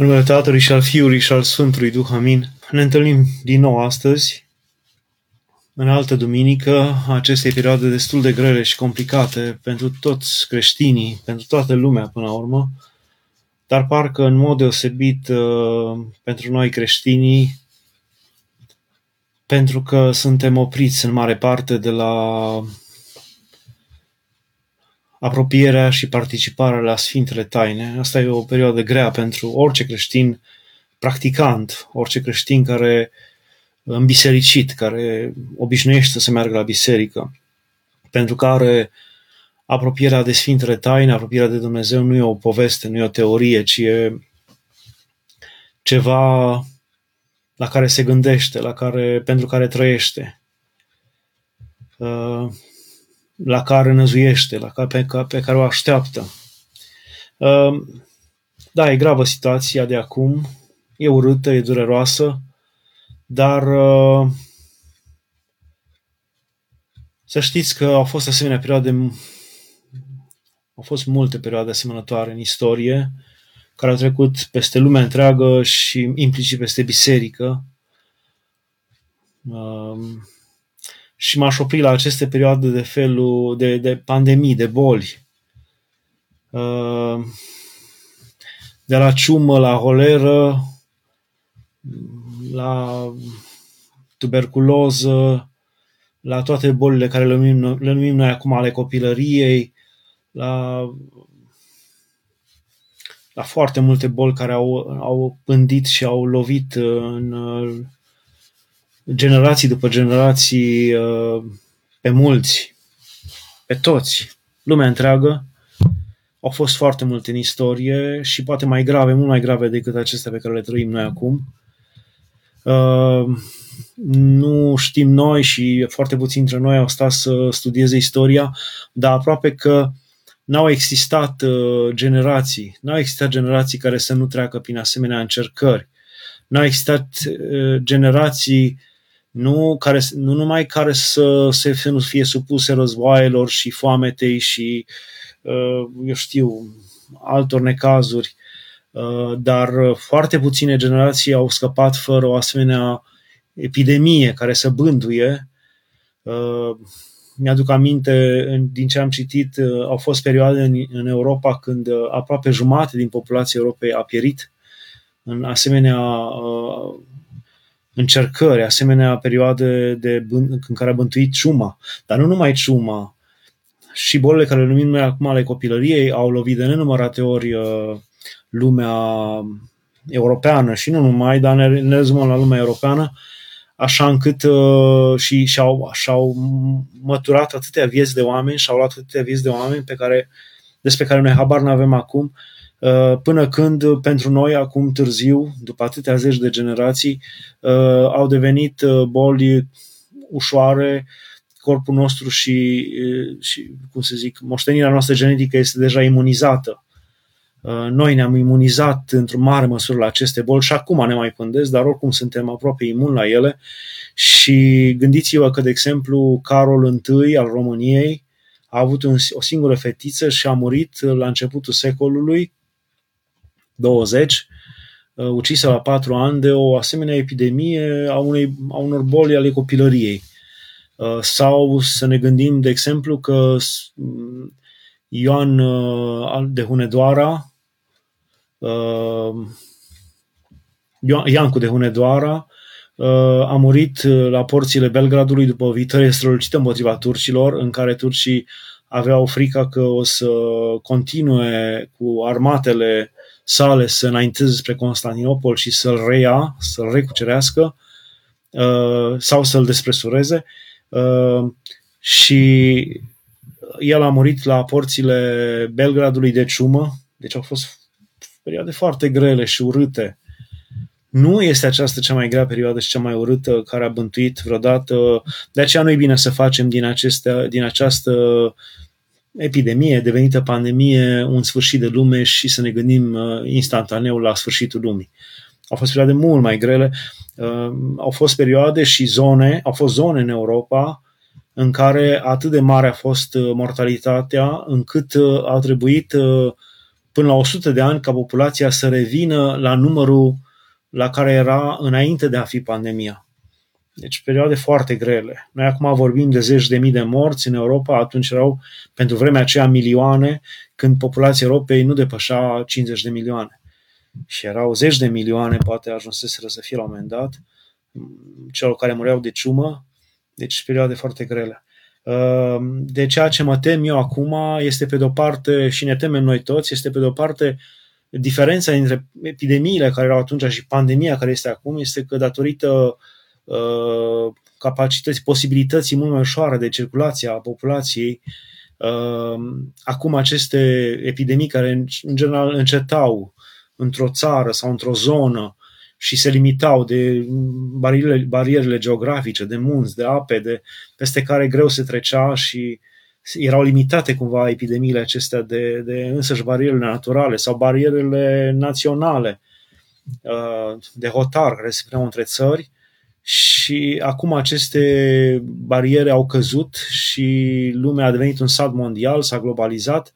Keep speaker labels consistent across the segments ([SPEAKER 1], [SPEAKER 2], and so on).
[SPEAKER 1] În numele Tatălui și al Fiului și al Sfântului Duh, amin. Ne întâlnim din nou astăzi, în altă duminică, acestei perioade destul de grele și complicate pentru toți creștinii, pentru toată lumea până la urmă, dar parcă în mod deosebit uh, pentru noi creștinii, pentru că suntem opriți în mare parte de la apropierea și participarea la Sfintele Taine. Asta e o perioadă grea pentru orice creștin practicant, orice creștin care îmbisericit, care obișnuiește să meargă la biserică, pentru care apropierea de Sfintele Taine, apropierea de Dumnezeu nu e o poveste, nu e o teorie, ci e ceva la care se gândește, la care, pentru care trăiește. Uh, la care năzuiește, la care, pe, pe care o așteaptă. Ehm, da, e gravă situația de acum, e urâtă, e dureroasă, dar ehm, să știți că au fost asemenea perioade, au fost multe perioade asemănătoare în istorie, care au trecut peste lumea întreagă și implicit peste biserică. Uh, și m-aș opri la aceste perioade de felul de, de pandemii, de boli. Uh, de la ciumă la holeră, la tuberculoză, la toate bolile care le numim, le numim noi acum ale copilăriei, la, la foarte multe boli care au, au pândit și au lovit în generații după generații, uh, pe mulți, pe toți, lumea întreagă, au fost foarte multe în istorie și poate mai grave, mult mai grave decât acestea pe care le trăim noi acum. Uh, nu știm noi și foarte puțini dintre noi au stat să studieze istoria, dar aproape că n-au existat uh, generații, n-au existat generații care să nu treacă prin asemenea încercări. N-au existat generații nu, care, nu numai care să, să nu fie supuse războaielor și foametei și, uh, eu știu, altor necazuri, uh, dar foarte puține generații au scăpat fără o asemenea epidemie care să bânduie. Uh, mi-aduc aminte, din ce am citit, au fost perioade în, în Europa când aproape jumate din populația Europei a pierit în asemenea încercări, asemenea perioade de, în care a bântuit ciuma, dar nu numai ciuma, și bolile care le numim noi acum ale copilăriei au lovit de nenumărate ori uh, lumea europeană și nu numai, dar ne, ne rezumăm la lumea europeană, așa încât uh, și, și-au, și-au măturat atâtea vieți de oameni și-au luat atâtea vieți de oameni pe care, despre care noi habar nu avem acum, Uh, până când pentru noi, acum târziu, după atâtea zeci de generații, uh, au devenit uh, boli ușoare, corpul nostru și, și, cum să zic, moștenirea noastră genetică este deja imunizată. Noi ne-am imunizat într-o mare măsură la aceste boli și acum ne mai pândesc, dar oricum suntem aproape imuni la ele și gândiți-vă că, de exemplu, Carol I al României a avut un, o singură fetiță și a murit la începutul secolului 20, uh, ucisă la 4 ani de o asemenea epidemie a, unei, a unor boli ale copilăriei. Uh, sau să ne gândim, de exemplu, că mm, Ioan uh, de Hunedoara, Iancu de Hunedoara, a murit la porțile Belgradului după o viitorie strălucită împotriva turcilor, în care turcii aveau frica că o să continue cu armatele sale să înainteze spre Constantinopol și să-l reia, să-l recucerească uh, sau să-l despresureze uh, și el a murit la porțile Belgradului de ciumă, deci au fost perioade foarte grele și urâte. Nu este această cea mai grea perioadă și cea mai urâtă care a bântuit vreodată. De aceea nu e bine să facem din, acestea, din această epidemie devenită pandemie un sfârșit de lume și să ne gândim uh, instantaneu la sfârșitul lumii. Au fost perioade mult mai grele, uh, au fost perioade și zone, au fost zone în Europa în care atât de mare a fost uh, mortalitatea încât a trebuit până la 100 de ani ca populația să revină la numărul la care era înainte de a fi pandemia. Deci perioade foarte grele. Noi acum vorbim de zeci de mii de morți în Europa, atunci erau pentru vremea aceea milioane, când populația Europei nu depășea 50 de milioane. Și erau zeci de milioane, poate ajunseseră să fie la un moment dat, celor care mureau de ciumă, deci perioade foarte grele. Ehm, de ceea ce mă tem eu acum este pe de-o parte, și ne temem noi toți, este pe de-o parte diferența între epidemiile care erau atunci și pandemia care este acum, este că datorită uh, capacității, posibilității mult mai ușoare de circulație a populației, uh, acum aceste epidemii care în general încetau într-o țară sau într-o zonă și se limitau de barierele, barierele geografice, de munți, de ape, de, peste care greu se trecea și erau limitate cumva epidemiile acestea de, de însăși barierele naturale sau barierele naționale uh, de hotar care se puneau între țări și acum aceste bariere au căzut și lumea a devenit un sat mondial, s-a globalizat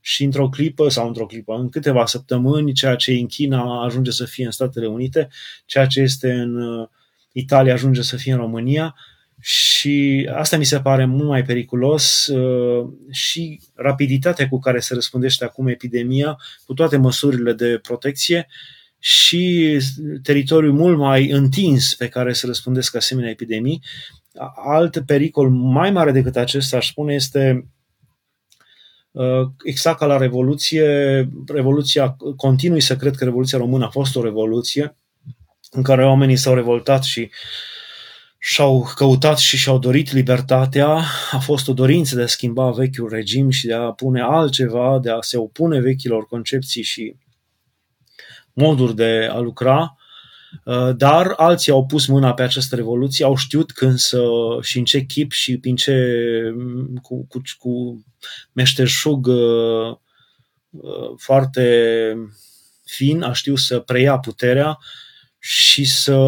[SPEAKER 1] și într-o clipă sau într-o clipă, în câteva săptămâni, ceea ce e în China ajunge să fie în Statele Unite, ceea ce este în uh, Italia ajunge să fie în România și asta mi se pare mult mai periculos uh, și rapiditatea cu care se răspundește acum epidemia, cu toate măsurile de protecție și teritoriul mult mai întins pe care se răspundesc asemenea epidemii. Alt pericol mai mare decât acesta, aș spune, este Uh, exact ca la Revoluție, Revoluția, continui să cred că Revoluția Română a fost o revoluție în care oamenii s-au revoltat și și-au căutat și și-au dorit libertatea, a fost o dorință de a schimba vechiul regim și de a pune altceva, de a se opune vechilor concepții și moduri de a lucra Uh, dar alții au pus mâna pe această revoluție, au știut când să și în ce chip și prin ce cu, cu, cu meșteșug uh, uh, foarte fin a știut să preia puterea și să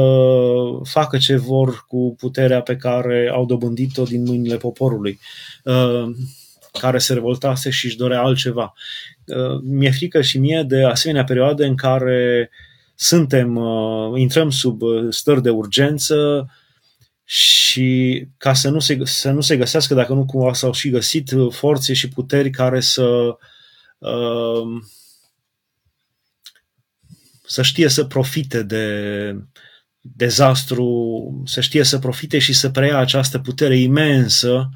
[SPEAKER 1] facă ce vor cu puterea pe care au dobândit-o din mâinile poporului, care se revoltase și își dorea altceva. Mi-e frică și mie de asemenea perioade în care suntem, uh, intrăm sub uh, stări de urgență și ca să nu se, să nu se găsească, dacă nu cumva s-au și găsit uh, forțe și puteri care să să știe să profite de dezastru, să știe să profite și să preia această putere imensă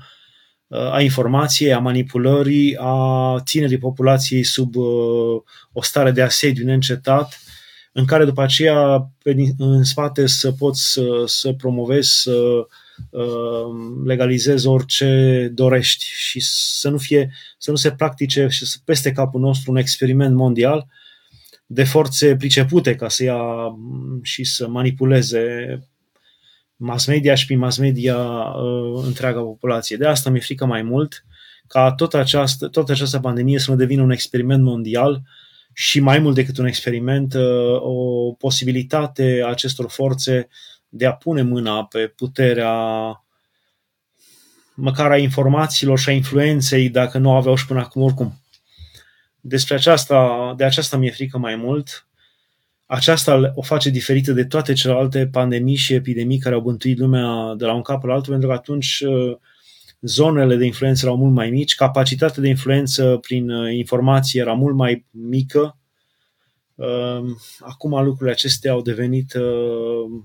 [SPEAKER 1] a informației, a manipulării, a ținerii populației sub o stare de asediu neîncetat în care după aceea în spate să poți să, să promovezi, să uh, legalizezi orice dorești și să nu, fie, să nu se practice și să peste capul nostru un experiment mondial de forțe pricepute ca să ia și să manipuleze mass media și prin mass media uh, întreaga populație. De asta mi-e frică mai mult ca tot această, tot această pandemie să nu devină un experiment mondial uh, și mai mult decât un experiment, uh, o posibilitate a acestor forțe de a pune mâna pe puterea măcar a informațiilor și a influenței, dacă nu aveau și până acum oricum. Despre aceasta, de aceasta mi-e frică mai mult. Aceasta o face diferită de toate celelalte pandemii și epidemii care au bântuit lumea de la un cap la altul, pentru că atunci uh, zonele de influență erau mult mai mici, capacitatea de influență prin uh, informație era mult mai mică. Um, acum lucrurile acestea au devenit uh,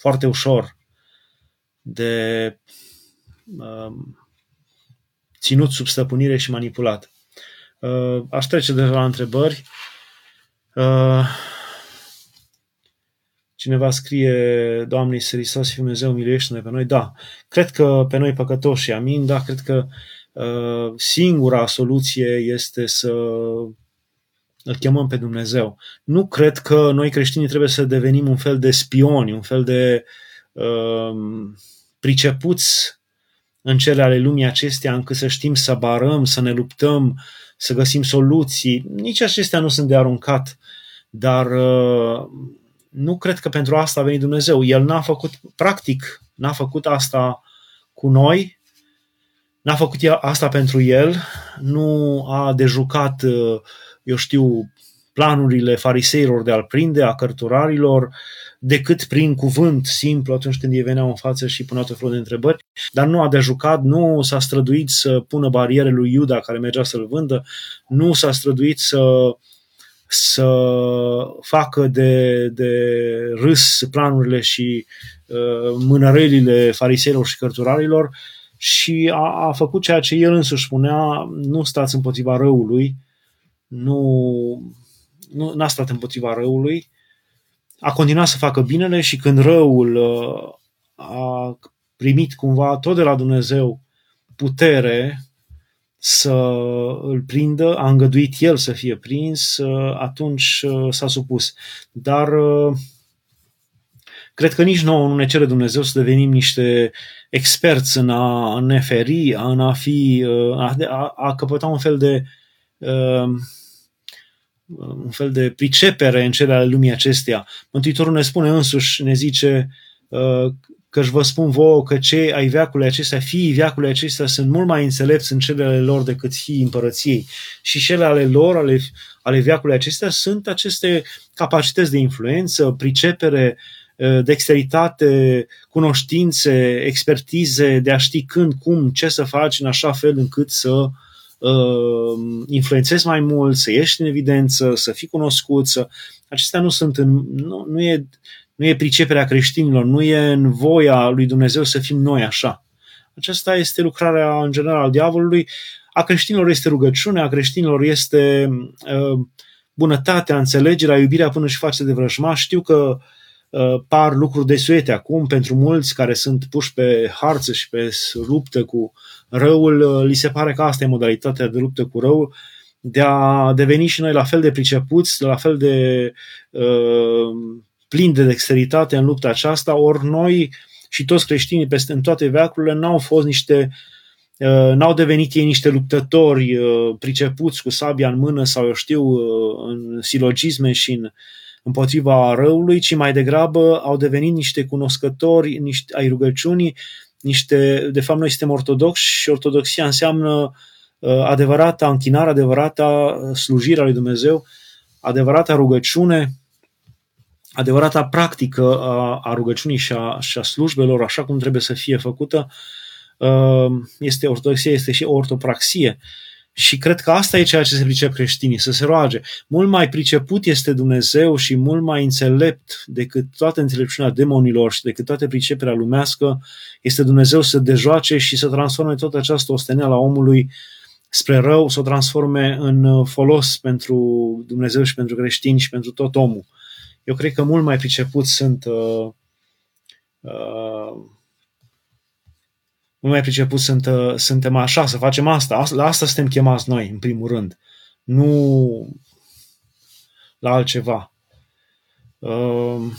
[SPEAKER 1] foarte ușor de um, ținut sub stăpânire și manipulat. Uh, aș trece de la întrebări. Cineva scrie, Doamne Iisus și Dumnezeu, miluiește-ne pe noi. Da, cred că pe noi păcătoși, amin, da, cred că uh, singura soluție este să îl chemăm pe Dumnezeu. Nu cred că noi creștinii trebuie să devenim un fel de spioni, un fel de uh, pricepuți în cele ale lumii acestea, încât să știm să barăm, să ne luptăm, să găsim soluții. Nici acestea nu sunt de aruncat, dar uh, nu cred că pentru asta a venit Dumnezeu. El n-a făcut, practic, n-a făcut asta cu noi, n-a făcut asta pentru el, nu a dejucat uh, eu știu, planurile fariseilor de a-l prinde, a cărturarilor, decât prin cuvânt simplu atunci când ei veneau în față și puneau tot felul de întrebări, dar nu a de jucat, nu s-a străduit să pună bariere lui Iuda care mergea să-l vândă, nu s-a străduit să, să facă de, de râs planurile și uh, mânărelile fariseilor și cărturarilor și a, a făcut ceea ce el însuși spunea, nu stați împotriva răului, nu, nu n-a stat împotriva răului, a continuat să facă binele și când răul uh, a primit cumva tot de la Dumnezeu putere să îl prindă, a îngăduit el să fie prins, uh, atunci uh, s-a supus. Dar cred că nici nouă nu ne cere Dumnezeu să devenim niște experți în a ne feri, în a fi, a, a, a căpăta un fel de uh, un fel de pricepere în cele ale lumii acesteia. Mântuitorul ne spune însuși, ne zice uh, că își vă spun vouă că cei ai veacului acestea, fiii veacului acestea sunt mult mai înțelepți în cele lor decât fiii împărăției. Și cele ale lor, ale, ale veacului acestea, sunt aceste capacități de influență, pricepere, uh, dexteritate, cunoștințe, expertize de a ști când, cum, ce să faci în așa fel încât să uh, uh, influențezi mai mult, să ieși în evidență, să fii cunoscut, să... acestea nu sunt în, nu, nu, e, nu e priceperea creștinilor, nu e în voia lui Dumnezeu să fim noi așa. Aceasta este lucrarea în general al diavolului. A creștinilor este rugăciunea, a creștinilor este uh, bunătatea, înțelegerea, iubirea până și față de vrăjma. Știu că uh, par lucruri desuete acum pentru mulți care sunt puși pe harță și pe luptă cu răul, uh, li se pare că asta e modalitatea de luptă cu răul, de a deveni și noi la fel de pricepuți, la fel de uh, plini de dexteritate în lupta aceasta, ori noi și toți creștinii peste în toate veacurile n-au fost niște uh, n-au devenit ei niște luptători uh, pricepuți cu sabia în mână sau eu știu uh, în silogisme și în împotriva răului, ci mai degrabă au devenit niște cunoscători niște, ai rugăciunii niște, de fapt noi suntem ortodoxi și ortodoxia înseamnă uh, adevărata închinare, adevărata slujire a lui Dumnezeu, adevărata rugăciune, adevărata practică a, a rugăciunii și a, și a slujbelor așa cum trebuie să fie făcută. Uh, este ortodoxia, este și ortopraxie. Și cred că asta e ceea ce se pricep creștinii, să se roage. Mult mai priceput este Dumnezeu și mult mai înțelept decât toată înțelepciunea demonilor și decât toate priceperea lumească este Dumnezeu să dejoace și să transforme toată această osteneală a omului spre rău, să o transforme în folos pentru Dumnezeu și pentru creștini și pentru tot omul. Eu cred că mult mai priceput sunt uh, uh, nu mai priceput sunt, uh, suntem așa, să facem asta. La asta suntem chemați noi, în primul rând. Nu la altceva. Uh,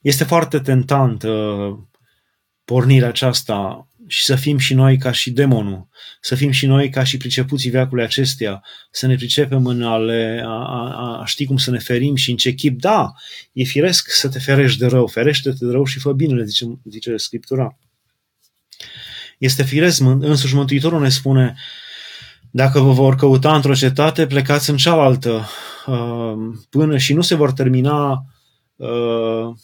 [SPEAKER 1] este foarte tentant uh, pornirea aceasta și să fim și noi ca și demonul, să fim și noi ca și pricepuții veacului acesteia, să ne pricepem în a, le, a, a, a ști cum să ne ferim și în ce chip. Da, e firesc să te ferești de rău, ferește-te de rău și fă binele, zice, zice Scriptura. Este firesc, însuși Mântuitorul ne spune, dacă vă vor căuta într-o cetate, plecați în cealaltă, uh, până și nu se vor termina uh,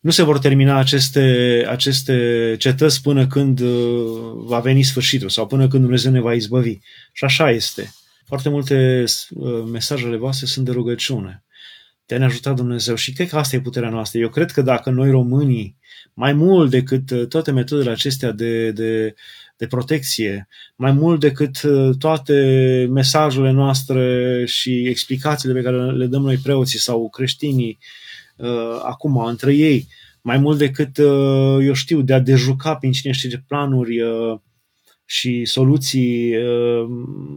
[SPEAKER 1] nu se vor termina aceste, aceste cetăți până când uh, va veni sfârșitul sau până când Dumnezeu ne va izbăvi. Și așa este. Foarte multe uh, mesajele voastre sunt de rugăciune. De a ne ajuta Dumnezeu. Și cred că asta e puterea noastră. Eu cred că dacă noi românii, mai mult decât uh, toate metodele acestea de, de, de protecție, mai mult decât toate mesajele noastre și explicațiile pe care le dăm noi preoții sau creștinii, uh, acum între ei, mai mult decât, uh, eu știu, de a dejuca prin cine știe ce planuri uh, și soluții uh,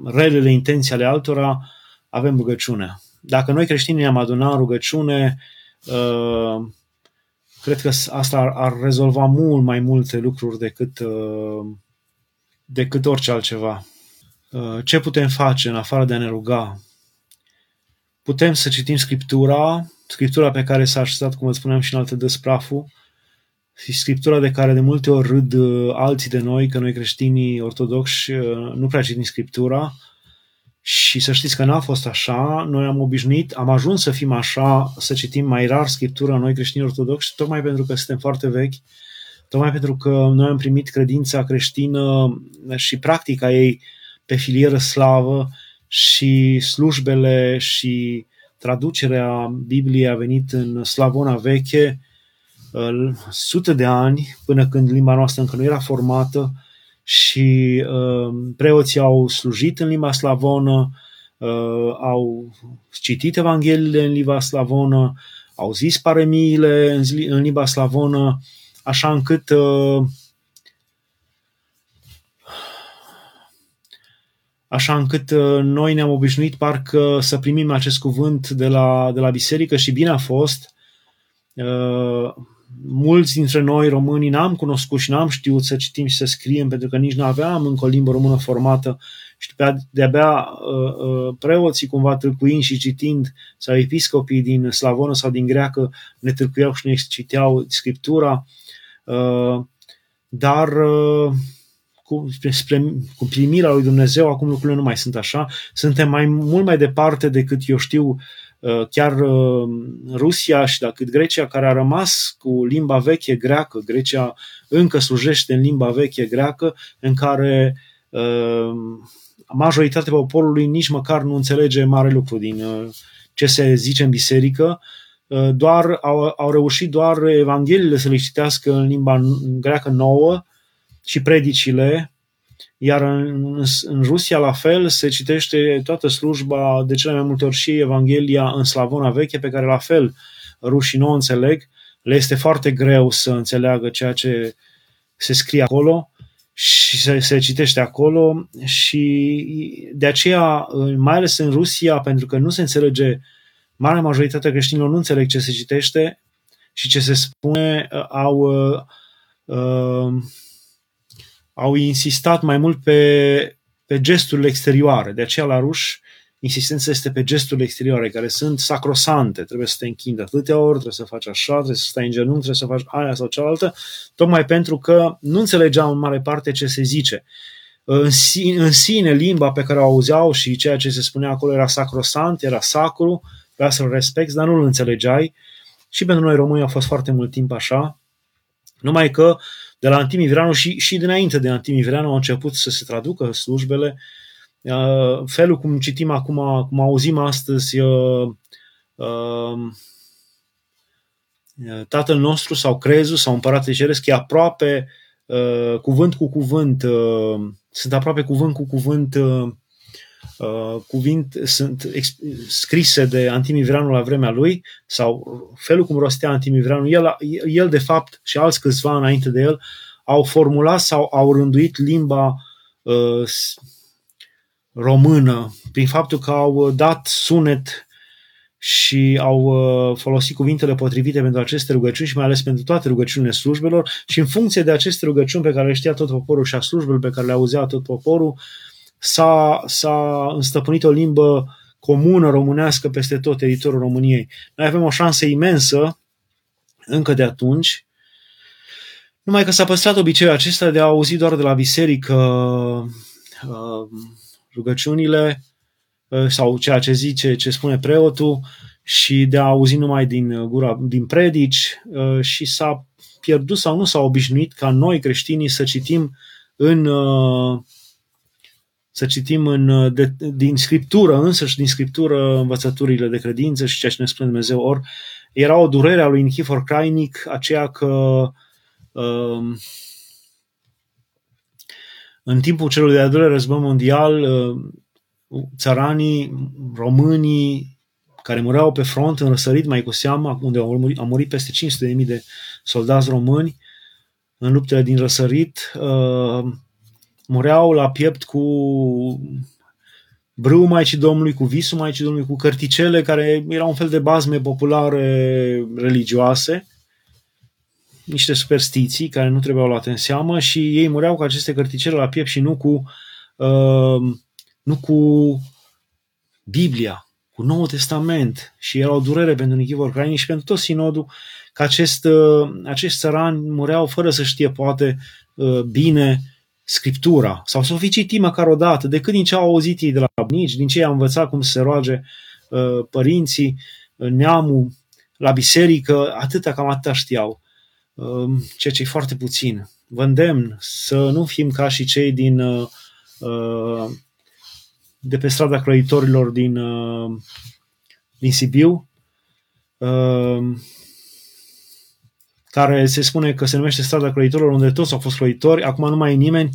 [SPEAKER 1] relele intenții ale altora, avem rugăciune. Dacă noi creștinii ne-am adunat în rugăciune, uh, cred că asta ar, ar rezolva mult mai multe lucruri decât, uh, decât orice altceva. Uh, ce putem face în afară de a ne ruga? Putem să citim Scriptura, Scriptura pe care s-a așezat, cum vă spuneam și în alte despraful, și scriptura de care de multe ori râd uh, alții de noi, că noi creștinii ortodoxi uh, nu prea citim scriptura. Și să știți că n-a fost așa, noi am obișnuit, am ajuns să fim așa, să citim mai rar scriptura noi creștini ortodoxi, tocmai pentru că suntem foarte vechi, tocmai pentru că noi am primit credința creștină și practica ei pe filieră slavă și slujbele și traducerea Bibliei a venit în slavona veche, sute de ani, până când limba noastră încă nu era formată și uh, preoții au slujit în limba slavonă, uh, au citit Evangheliile în limba slavonă, au zis paremiile în, în limba slavonă, așa încât uh, așa încât noi ne-am obișnuit parcă să primim acest cuvânt de la, de la biserică și bine a fost. Mulți dintre noi românii n-am cunoscut și n-am știut să citim și să scriem pentru că nici nu aveam încă o limbă română formată și de-abia uh, uh, preoții cumva tâlcuind și citind sau episcopii din slavonă sau din greacă ne tâlcuiau și ne citeau scriptura. Uh, dar uh, cu, spre, cu primirea lui Dumnezeu acum lucrurile nu mai sunt așa. Suntem mai mult mai departe decât eu știu Uh, chiar uh, Rusia și dacă Grecia, care a rămas cu limba veche greacă, Grecia încă slujește în limba veche greacă, în care uh, majoritatea poporului nici măcar nu înțelege mare lucru din ce se zice în biserică, doar au, au reușit doar Evangheliile să le citească în limba greacă nouă și predicile, iar în, în Rusia, la fel, se citește toată slujba, de cele mai multe ori și Evanghelia în slavona veche, pe care la fel rușii nu o înțeleg. Le este foarte greu să înțeleagă ceea ce se scrie acolo și se, se citește acolo și de aceea, mai ales în Rusia, pentru că nu se înțelege, marea majoritate a creștinilor nu înțeleg ce se citește și ce se spune, au uh, uh, au insistat mai mult pe, pe gesturile exterioare. De aceea la ruși insistența este pe gesturile exterioare, care sunt sacrosante. Trebuie să te închindi atâtea ori, trebuie să faci așa, trebuie să stai în genunchi, trebuie să faci aia sau cealaltă, tocmai pentru că nu înțelegeau în mare parte ce se zice. În sine, în sine limba pe care o auzeau și ceea ce se spunea acolo era sacrosant, era sacru, trebuia să-l respecti, dar nu îl înțelegeai. Și pentru noi români a fost foarte mult timp așa, numai că de la Antimivranu și, și dinainte de Antimivranu au început să se traducă slujbele. Uh, felul cum citim acum, cum auzim astăzi, uh, uh, Tatăl nostru sau crezul sau Împărate Ceresc e aproape cuvânt cu cuvânt, sunt aproape cuvânt cu cuvânt Uh, cuvinte sunt ex- scrise de Antimivreanu la vremea lui sau felul cum rostea Antimivreanu, el, el de fapt și alți câțiva înainte de el au formulat sau au rânduit limba uh, română prin faptul că au dat sunet și au uh, folosit cuvintele potrivite pentru aceste rugăciuni și mai ales pentru toate rugăciunile slujbelor. Și în funcție de aceste rugăciuni pe care le știa tot poporul și a slujbelor pe care le auzea tot poporul, s-a, s-a înstăpânit o limbă comună românească peste tot teritoriul României. Noi avem o șansă imensă, încă de atunci, numai că s-a păstrat obiceiul acesta de a auzi doar de la biserică uh, rugăciunile uh, sau ceea ce zice, ce spune preotul și de a auzi numai din gura, din predici uh, și s-a pierdut sau nu s-a obișnuit ca noi creștinii să citim în să citim în, de, din Scriptură, însă și din Scriptură învățăturile de credință și ceea ce ne spune Dumnezeu. Ori era o durere a lui Nichifor Crainic, aceea că um, în timpul celui de-al doilea război mondial, uh, țăranii, românii care mureau pe front, în răsărit mai cu seama, unde au murit, au murit peste 500.000 de soldați români în luptele din răsărit, uh, mureau la piept cu brâu Maicii Domnului, cu visul Maicii Domnului, cu cărticele care erau un fel de bazme populare religioase, niște superstiții care nu trebuiau luate în seamă și ei mureau cu aceste cărticele la piept și nu cu, uh, nu cu Biblia, cu Noul Testament. Și era o durere pentru Nichivor Crainic și pentru tot sinodul că acest, uh, acești țărani mureau fără să știe poate uh, bine Scriptura. Sau să o fi citit măcar o dată, decât din ce au auzit ei de la bunici, din ce i-a învățat cum să se roage uh, părinții, neamul, la biserică, atâta, cam atâta știau, ceea ce e foarte puțin. Vă îndemn să nu fim ca și cei din de pe strada croitorilor din, din Sibiu, care se spune că se numește strada croitorilor, unde toți au fost croitori, acum nu mai e nimeni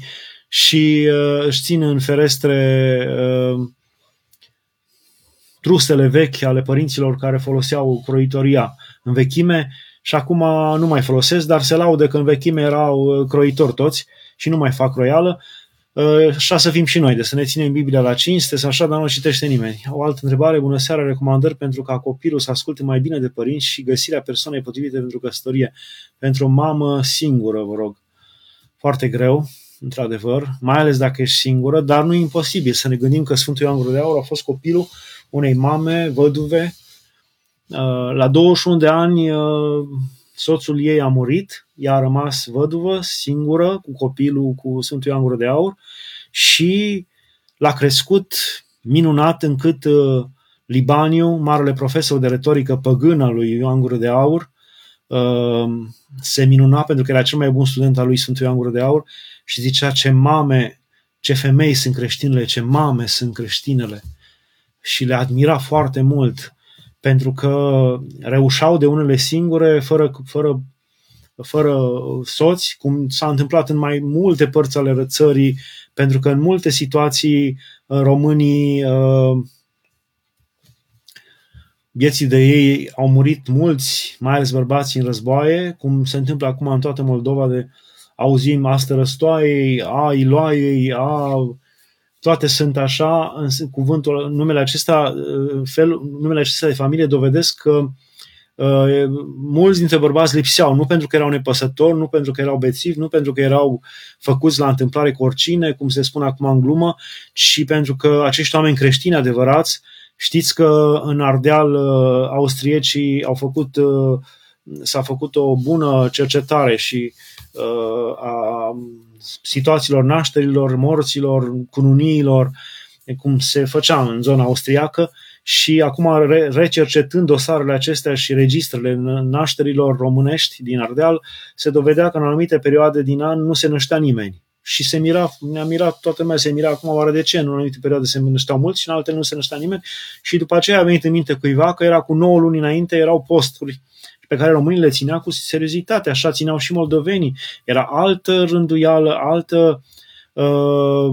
[SPEAKER 1] și uh, își țin în ferestre uh, trusele vechi ale părinților care foloseau croitoria în vechime și acum nu mai folosesc, dar se laudă că în vechime erau uh, croitori toți și nu mai fac roială. Uh, așa să fim și noi, de să ne ținem Biblia la cinste, să așa, dar nu citește nimeni. O altă întrebare, bună seara, recomandări pentru ca copilul să asculte mai bine de părinți și găsirea persoanei potrivite pentru căsătorie. Pentru o mamă singură, vă rog. Foarte greu, într-adevăr, mai ales dacă ești singură, dar nu e imposibil să ne gândim că Sfântul Ioan Gură de Aur a fost copilul unei mame văduve. Uh, la 21 de ani uh, soțul ei a murit, ea a rămas văduvă, singură, cu copilul, cu Sfântul Ioan Gură de Aur și l-a crescut minunat încât uh, Libaniu, marele profesor de retorică păgână al lui Ioan Gură de Aur, uh, se minuna pentru că era cel mai bun student al lui Sfântul Ioan Gură de Aur și zicea ce mame, ce femei sunt creștinele, ce mame sunt creștinele. Și le admira foarte mult pentru că reușeau de unele singure, fără, fără, fără soți, cum s-a întâmplat în mai multe părți ale țării, pentru că în multe situații românii vieții de ei au murit mulți, mai ales bărbații în războaie, cum se întâmplă acum în toată Moldova de auzim astă răstoaiei, a iloaiei, a toate sunt așa, în cuvântul, numele acesta, uh, fel, numele acesta de familie dovedesc că uh, mulți dintre bărbați lipseau, nu pentru că erau nepăsători, nu pentru că erau bețivi, nu pentru că erau făcuți la întâmplare cu oricine, cum se spune acum în glumă, ci pentru că acești oameni creștini adevărați, știți că în Ardeal uh, austriecii au făcut, uh, s-a făcut o bună cercetare și uh, a situațiilor nașterilor, morților, cununiilor, cum se făcea în zona austriacă și acum recercetând dosarele acestea și registrele nașterilor românești din Ardeal, se dovedea că în anumite perioade din an nu se năștea nimeni. Și se mira, ne-a mirat, toată lumea se mira acum oare de ce în anumite perioade se nășteau mulți și în altele nu se năștea nimeni și după aceea a venit în minte cuiva că era cu 9 luni înainte, erau posturi pe care românii le țineau cu seriozitate, așa țineau și moldovenii. Era altă rânduială, altă, uh,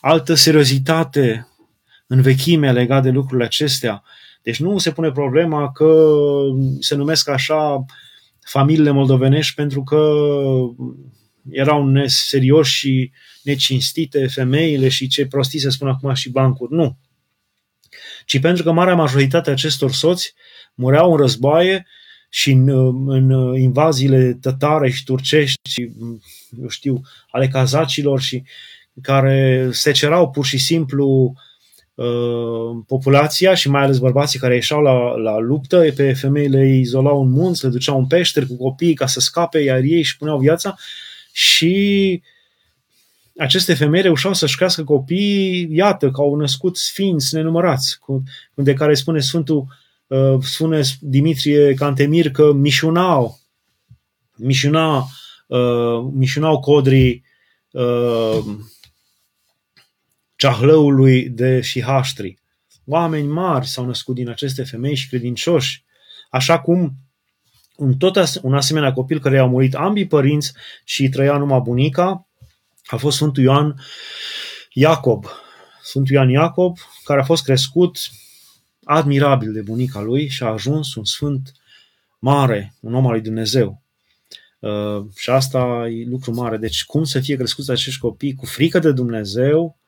[SPEAKER 1] altă seriozitate în vechime legat de lucrurile acestea. Deci nu se pune problema că se numesc așa familiile moldovenești pentru că erau neserioși și necinstite femeile și ce prostii se spun acum și bancuri. Nu. Ci pentru că marea majoritate a acestor soți mureau în războaie și în, în invaziile tătare și turcești și, eu știu, ale cazacilor și care se cerau pur și simplu uh, populația și mai ales bărbații care ieșeau la, la luptă, pe femeile îi izolau în munți, le duceau în peșteri cu copiii ca să scape, iar ei își puneau viața și aceste femei reușeau să-și crească copii, iată, că au născut sfinți nenumărați, de care spune Sfântul Uh, spune Dimitrie Cantemir că mișunau, mișuna, uh, mișunau codrii uh, ceahlăului de Șihaștri. Oameni mari s-au născut din aceste femei și credincioși, așa cum un, tot as- un asemenea copil care i-au murit ambii părinți și trăia numai bunica, a fost Sfântul Ioan Iacob. Sfântul Ioan Iacob, care a fost crescut admirabil de bunica lui și a ajuns un sfânt mare, un om al lui Dumnezeu. Uh, și asta e lucru mare. Deci cum să fie crescuți acești copii cu frică de Dumnezeu,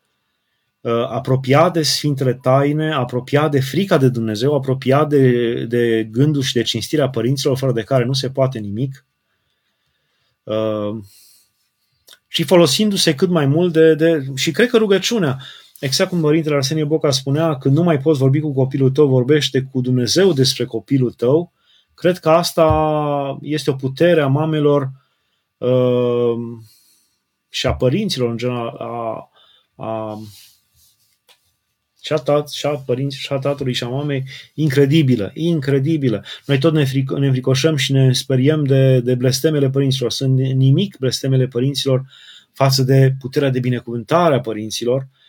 [SPEAKER 1] uh, apropiat de Sfintele Taine, apropiat de frica de Dumnezeu, apropiat de, de gândul și de cinstirea părinților, fără de care nu se poate nimic. Uh, și folosindu-se cât mai mult de, de... Și cred că rugăciunea, Exact cum Părintele Arsenie Boca spunea, când nu mai poți vorbi cu copilul tău, vorbește cu Dumnezeu despre copilul tău, Cred că asta este o putere a mamelor uh, și a părinților în general, a, a, și a, tat, și a părinții, și a tatălui, și a mamei, incredibilă, incredibilă. Noi tot ne, fric, ne fricoșăm și ne speriem de, de blestemele părinților. Sunt nimic blestemele părinților față de puterea de binecuvântare a părinților. Uh,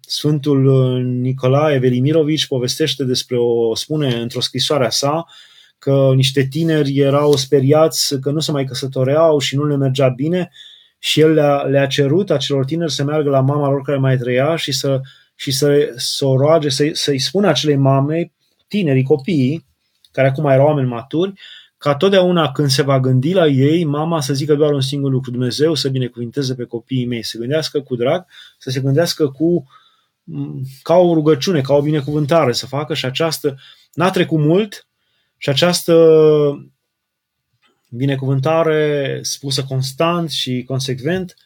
[SPEAKER 1] Sfântul Nicolae Velimirovici povestește despre o, spune într-o scrisoare a sa, că niște tineri erau speriați că nu se mai căsătoreau și nu le mergea bine și el le-a, le-a cerut acelor tineri să meargă la mama lor care mai trăia și să, și să, să o roage, să, să-i spună acelei mame, tinerii, copiii, care acum erau oameni maturi, ca totdeauna când se va gândi la ei, mama să zică doar un singur lucru, Dumnezeu să binecuvinteze pe copiii mei, să gândească cu drag, să se gândească cu ca o rugăciune, ca o binecuvântare să facă și această, n-a trecut mult și această binecuvântare spusă constant și consecvent, uh,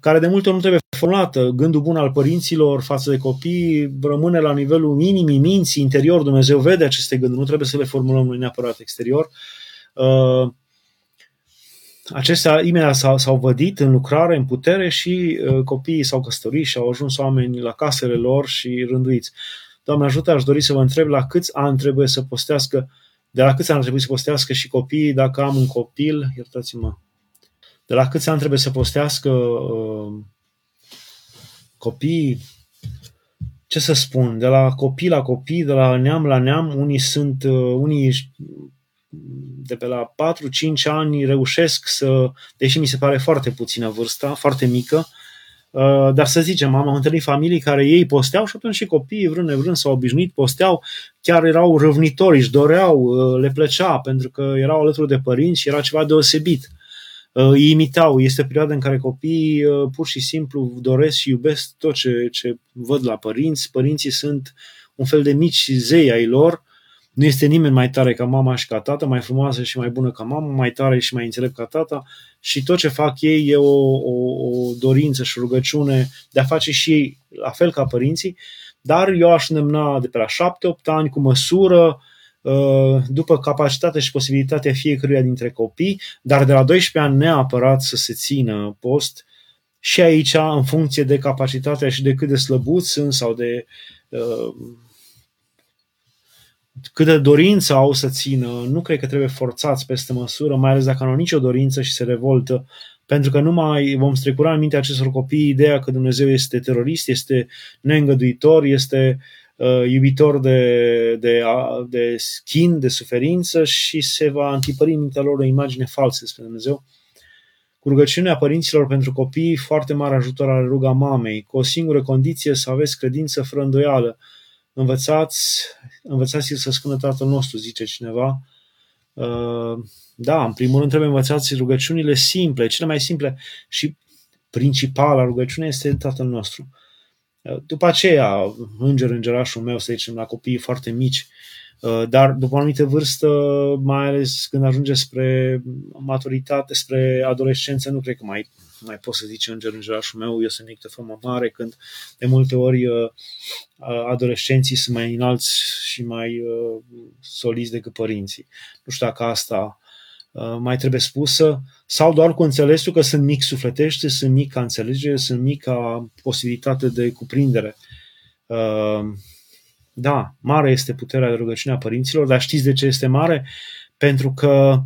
[SPEAKER 1] care de multe ori nu trebuie formulată. Gândul bun al părinților față de copii rămâne la nivelul inimii, minții, interior. Dumnezeu vede aceste gânduri, nu trebuie să le formulăm noi neapărat exterior. Uh, acestea imediat s-au, s-au vădit în lucrare, în putere și uh, copiii s-au căsătorit și au ajuns oameni la casele lor și rânduiți. Doamne ajută, aș dori să vă întreb la câți ani trebuie să postească de la câți ani trebuie să postească și copiii dacă am un copil, iertați-mă, de la câți ani trebuie să postească uh, copiii, ce să spun, de la copii la copii, de la neam la neam, unii sunt, uh, unii de pe la 4-5 ani reușesc să, deși mi se pare foarte puțină vârsta, foarte mică, Uh, dar să zicem, am întâlnit familii care ei posteau și atunci și copiii, vrând nevrând, s-au obișnuit, posteau, chiar erau răvnitori, își doreau, uh, le plăcea, pentru că erau alături de părinți și era ceva deosebit. Uh, îi imitau. Este o perioadă în care copiii pur și simplu doresc și iubesc tot ce, ce văd la părinți. Părinții sunt un fel de mici zei ai lor nu este nimeni mai tare ca mama și ca tata, mai frumoasă și mai bună ca mama, mai tare și mai înțelept ca tata și tot ce fac ei e o, o, o dorință și rugăciune de a face și ei la fel ca părinții, dar eu aș îndemna de pe la 7-8 ani cu măsură, uh, după capacitatea și posibilitatea fiecăruia dintre copii, dar de la 12 ani neapărat să se țină post. Și aici în funcție de capacitatea și de cât de slăbuți sunt sau de uh, câtă dorință au să țină, nu cred că trebuie forțați peste măsură, mai ales dacă nu au nicio dorință și se revoltă, pentru că nu mai vom strecura în mintea acestor copii ideea că Dumnezeu este terorist, este neîngăduitor, este uh, iubitor de, de, de schin, de suferință și se va antipări în mintea lor o imagine falsă despre Dumnezeu. Cu rugăciunea părinților pentru copii, foarte mare ajutor are ruga mamei, cu o singură condiție să aveți credință fără îndoială, învățați, învățați să spună Tatăl nostru, zice cineva. Uh, da, în primul rând trebuie învățați rugăciunile simple, cele mai simple și principala rugăciune este Tatăl nostru. Uh, după aceea, înger, îngerașul meu, să zicem, la copiii foarte mici, uh, dar după o anumită vârstă, mai ales când ajunge spre maturitate, spre adolescență, nu cred că mai mai pot să zice înger îngerașul meu, eu sunt mic de formă mare, când de multe ori uh, uh, adolescenții sunt mai înalți și mai uh, soliți decât părinții. Nu știu dacă asta mai trebuie spusă, sau doar cu înțelesul că sunt mic sufletește, sunt mic ca înțelegere, sunt mic ca posibilitate de cuprindere. Da, mare este puterea de rugăciune a părinților, dar știți de ce este mare? Pentru că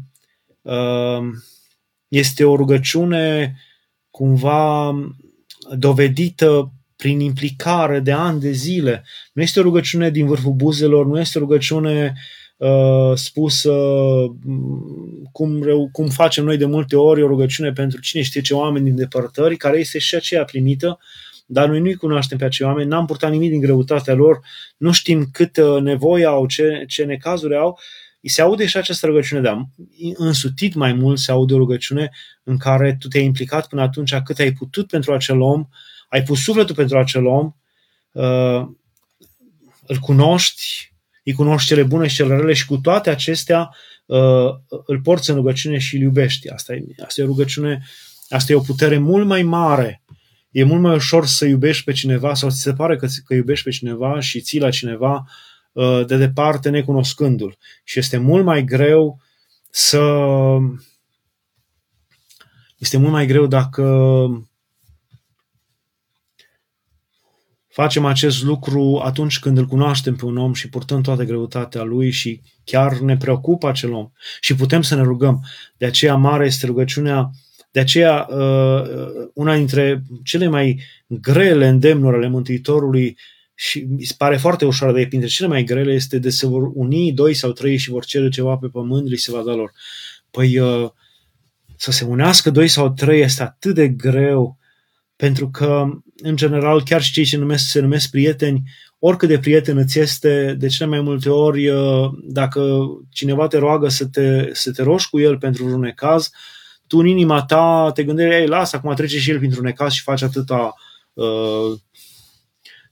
[SPEAKER 1] este o rugăciune cumva dovedită prin implicare de ani de zile. Nu este o rugăciune din vârful buzelor, nu este o rugăciune uh, spusă mm, cum, cum facem noi de multe ori, o rugăciune pentru cine știe ce oameni din depărtări, care este și aceea primită, dar noi nu-i cunoaștem pe acei oameni, n-am purtat nimic din greutatea lor, nu știm cât nevoie au, ce, ce necazuri au. Îi se aude și această rugăciune, dar însutit mai mult se aude o rugăciune în care tu te-ai implicat până atunci cât ai putut pentru acel om, ai pus sufletul pentru acel om, uh, îl cunoști, îi cunoști cele bune și cele rele și cu toate acestea uh, îl porți în rugăciune și îl iubești. Asta e, asta e o rugăciune, asta e o putere mult mai mare. E mult mai ușor să iubești pe cineva sau ți se pare că, că iubești pe cineva și ții la cineva uh, de departe necunoscându-l. Și este mult mai greu să... Este mult mai greu dacă facem acest lucru atunci când îl cunoaștem pe un om și purtăm toată greutatea lui și chiar ne preocupă acel om și putem să ne rugăm. De aceea mare este rugăciunea, de aceea uh, una dintre cele mai grele îndemnuri ale Mântuitorului și mi se pare foarte ușor de printre cele mai grele este de să vor uni doi sau trei și vor cere ceva pe pământ, li se va da lor. Păi uh, să se unească doi sau trei este atât de greu pentru că, în general, chiar și cei ce numesc, se numesc prieteni, oricât de prieten îți este, de cele mai multe ori, uh, dacă cineva te roagă să te, să te rogi cu el pentru un necaz, tu în inima ta te gândești, ei, lasă, acum trece și el printr-un necaz și face atâta, uh,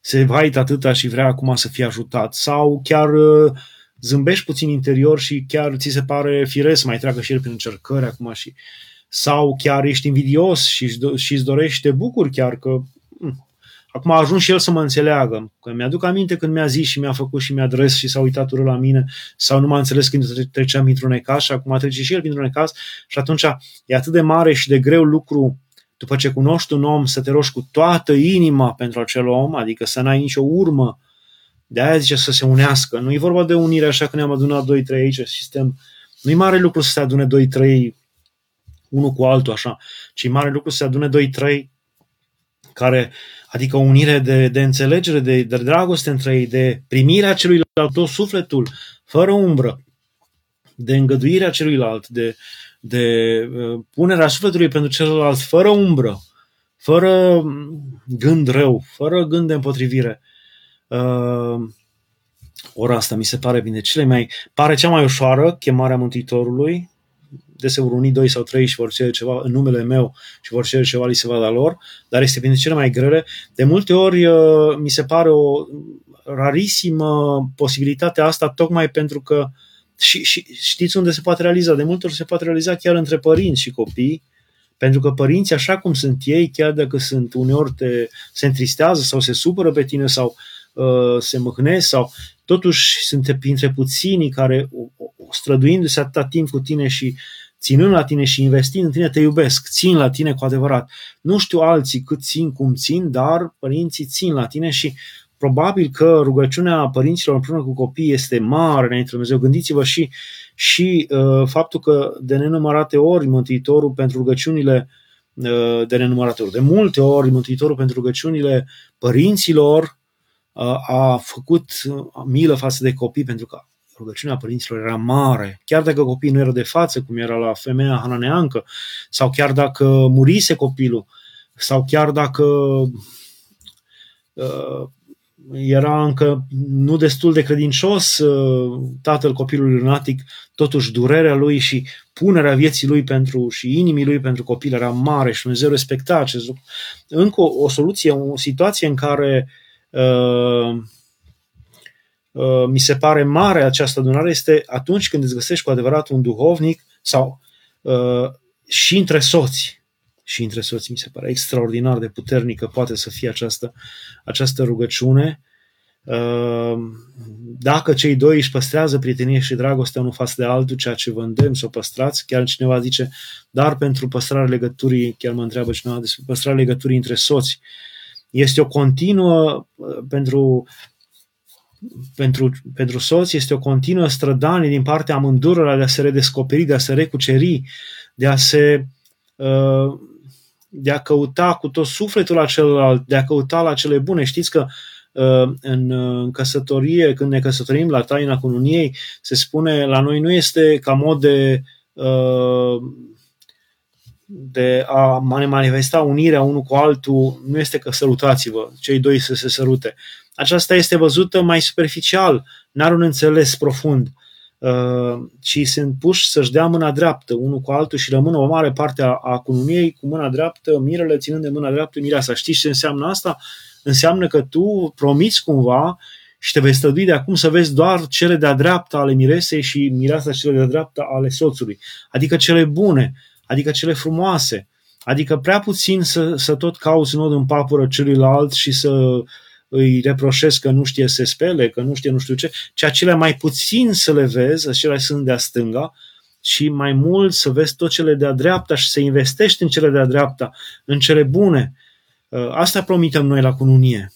[SPEAKER 1] se vaită atâta și vrea acum să fie ajutat. Sau chiar uh, zâmbești puțin interior și chiar ți se pare firesc să mai treacă și el prin încercări acum și sau chiar ești invidios și, și îți dorești, te bucuri chiar că hm, acum a ajuns și el să mă înțeleagă. Că mi-aduc aminte când mi-a zis și mi-a făcut și mi-a dres și s-a uitat urât la mine sau nu m-a înțeles când treceam printr-un necas și acum trece și el printr-un necas și atunci e atât de mare și de greu lucru după ce cunoști un om să te rogi cu toată inima pentru acel om, adică să n-ai nicio urmă. De aia zice să se unească. Nu e vorba de unire așa că ne-am adunat 2-3 aici, sistem. Nu e mare lucru să se adune 2-3 unul cu altul așa, ci mare lucru să se adune doi, trei care, adică o unire de, de înțelegere, de, de dragoste între ei, de primirea celuilalt, tot sufletul, fără umbră, de îngăduirea celuilalt, de, de uh, punerea sufletului pentru celălalt, fără umbră, fără gând rău, fără gând de împotrivire. Uh, ora asta mi se pare bine. Cele mai, pare cea mai ușoară chemarea Mântuitorului, deseori unii doi sau trei și vor cere ceva în numele meu și vor cere ceva, li se va da lor, dar este printre cele mai grele. De multe ori uh, mi se pare o rarisimă posibilitatea asta, tocmai pentru că și, și știți unde se poate realiza? De multe ori se poate realiza chiar între părinți și copii, pentru că părinții, așa cum sunt ei, chiar dacă sunt uneori te, se întristează sau se supără pe tine sau uh, se mâhnesc sau totuși sunt printre puținii care străduindu-se atâta timp cu tine și ținând la tine și investind în tine, te iubesc, țin la tine cu adevărat. Nu știu alții cât țin, cum țin, dar părinții țin la tine și probabil că rugăciunea părinților împreună cu copiii este mare înainte Dumnezeu. Gândiți-vă și, și uh, faptul că de nenumărate ori Mântuitorul pentru rugăciunile uh, de nenumărate ori, de multe ori Mântuitorul pentru rugăciunile părinților uh, a făcut milă față de copii pentru că rugăciunea părinților era mare, chiar dacă copiii nu erau de față, cum era la femeia hananeancă, sau chiar dacă murise copilul, sau chiar dacă uh, era încă nu destul de credincios uh, tatăl copilului lunatic, totuși durerea lui și punerea vieții lui pentru și inimii lui pentru copil era mare și Dumnezeu respecta acest lucru. Încă o, o soluție, o situație în care uh, Uh, mi se pare mare această adunare este atunci când îți găsești cu adevărat un duhovnic sau uh, și între soți. Și între soți mi se pare extraordinar de puternică poate să fie această, această rugăciune. Uh, dacă cei doi își păstrează prietenie și dragostea unul față de altul, ceea ce vă îndemn să o păstrați, chiar cineva zice, dar pentru păstrarea legăturii, chiar mă întreabă cineva despre păstrarea legăturii între soți, este o continuă pentru pentru, pentru soț este o continuă strădanie din partea amândurora de a se redescoperi, de a se recuceri, de a se uh, de a căuta cu tot sufletul la celălalt, de a căuta la cele bune. Știți că uh, în, în căsătorie, când ne căsătorim la taina cununiei, se spune la noi nu este ca mod de uh, de a manifesta unirea unul cu altul, nu este că sărutați-vă, cei doi să se sărute aceasta este văzută mai superficial, n-are un înțeles profund, uh, ci sunt puși să-și dea mâna dreaptă unul cu altul și rămână o mare parte a, a cununiei cu mâna dreaptă, mirele ținând de mâna dreaptă mireasa. Știți ce înseamnă asta? Înseamnă că tu promiți cumva și te vei stădui de acum să vezi doar cele de-a dreapta ale miresei și mireasa cele de-a dreapta ale soțului. Adică cele bune, adică cele frumoase. Adică prea puțin să, să tot cauți nod în papură celuilalt și să îi reproșezi că nu știe să se spele, că nu știe nu știu ce, ci acelea mai puțin să le vezi, acelea sunt de-a stânga, și mai mult să vezi tot cele de-a dreapta și să investești în cele de-a dreapta, în cele bune. Uh, asta promitem noi la cununie.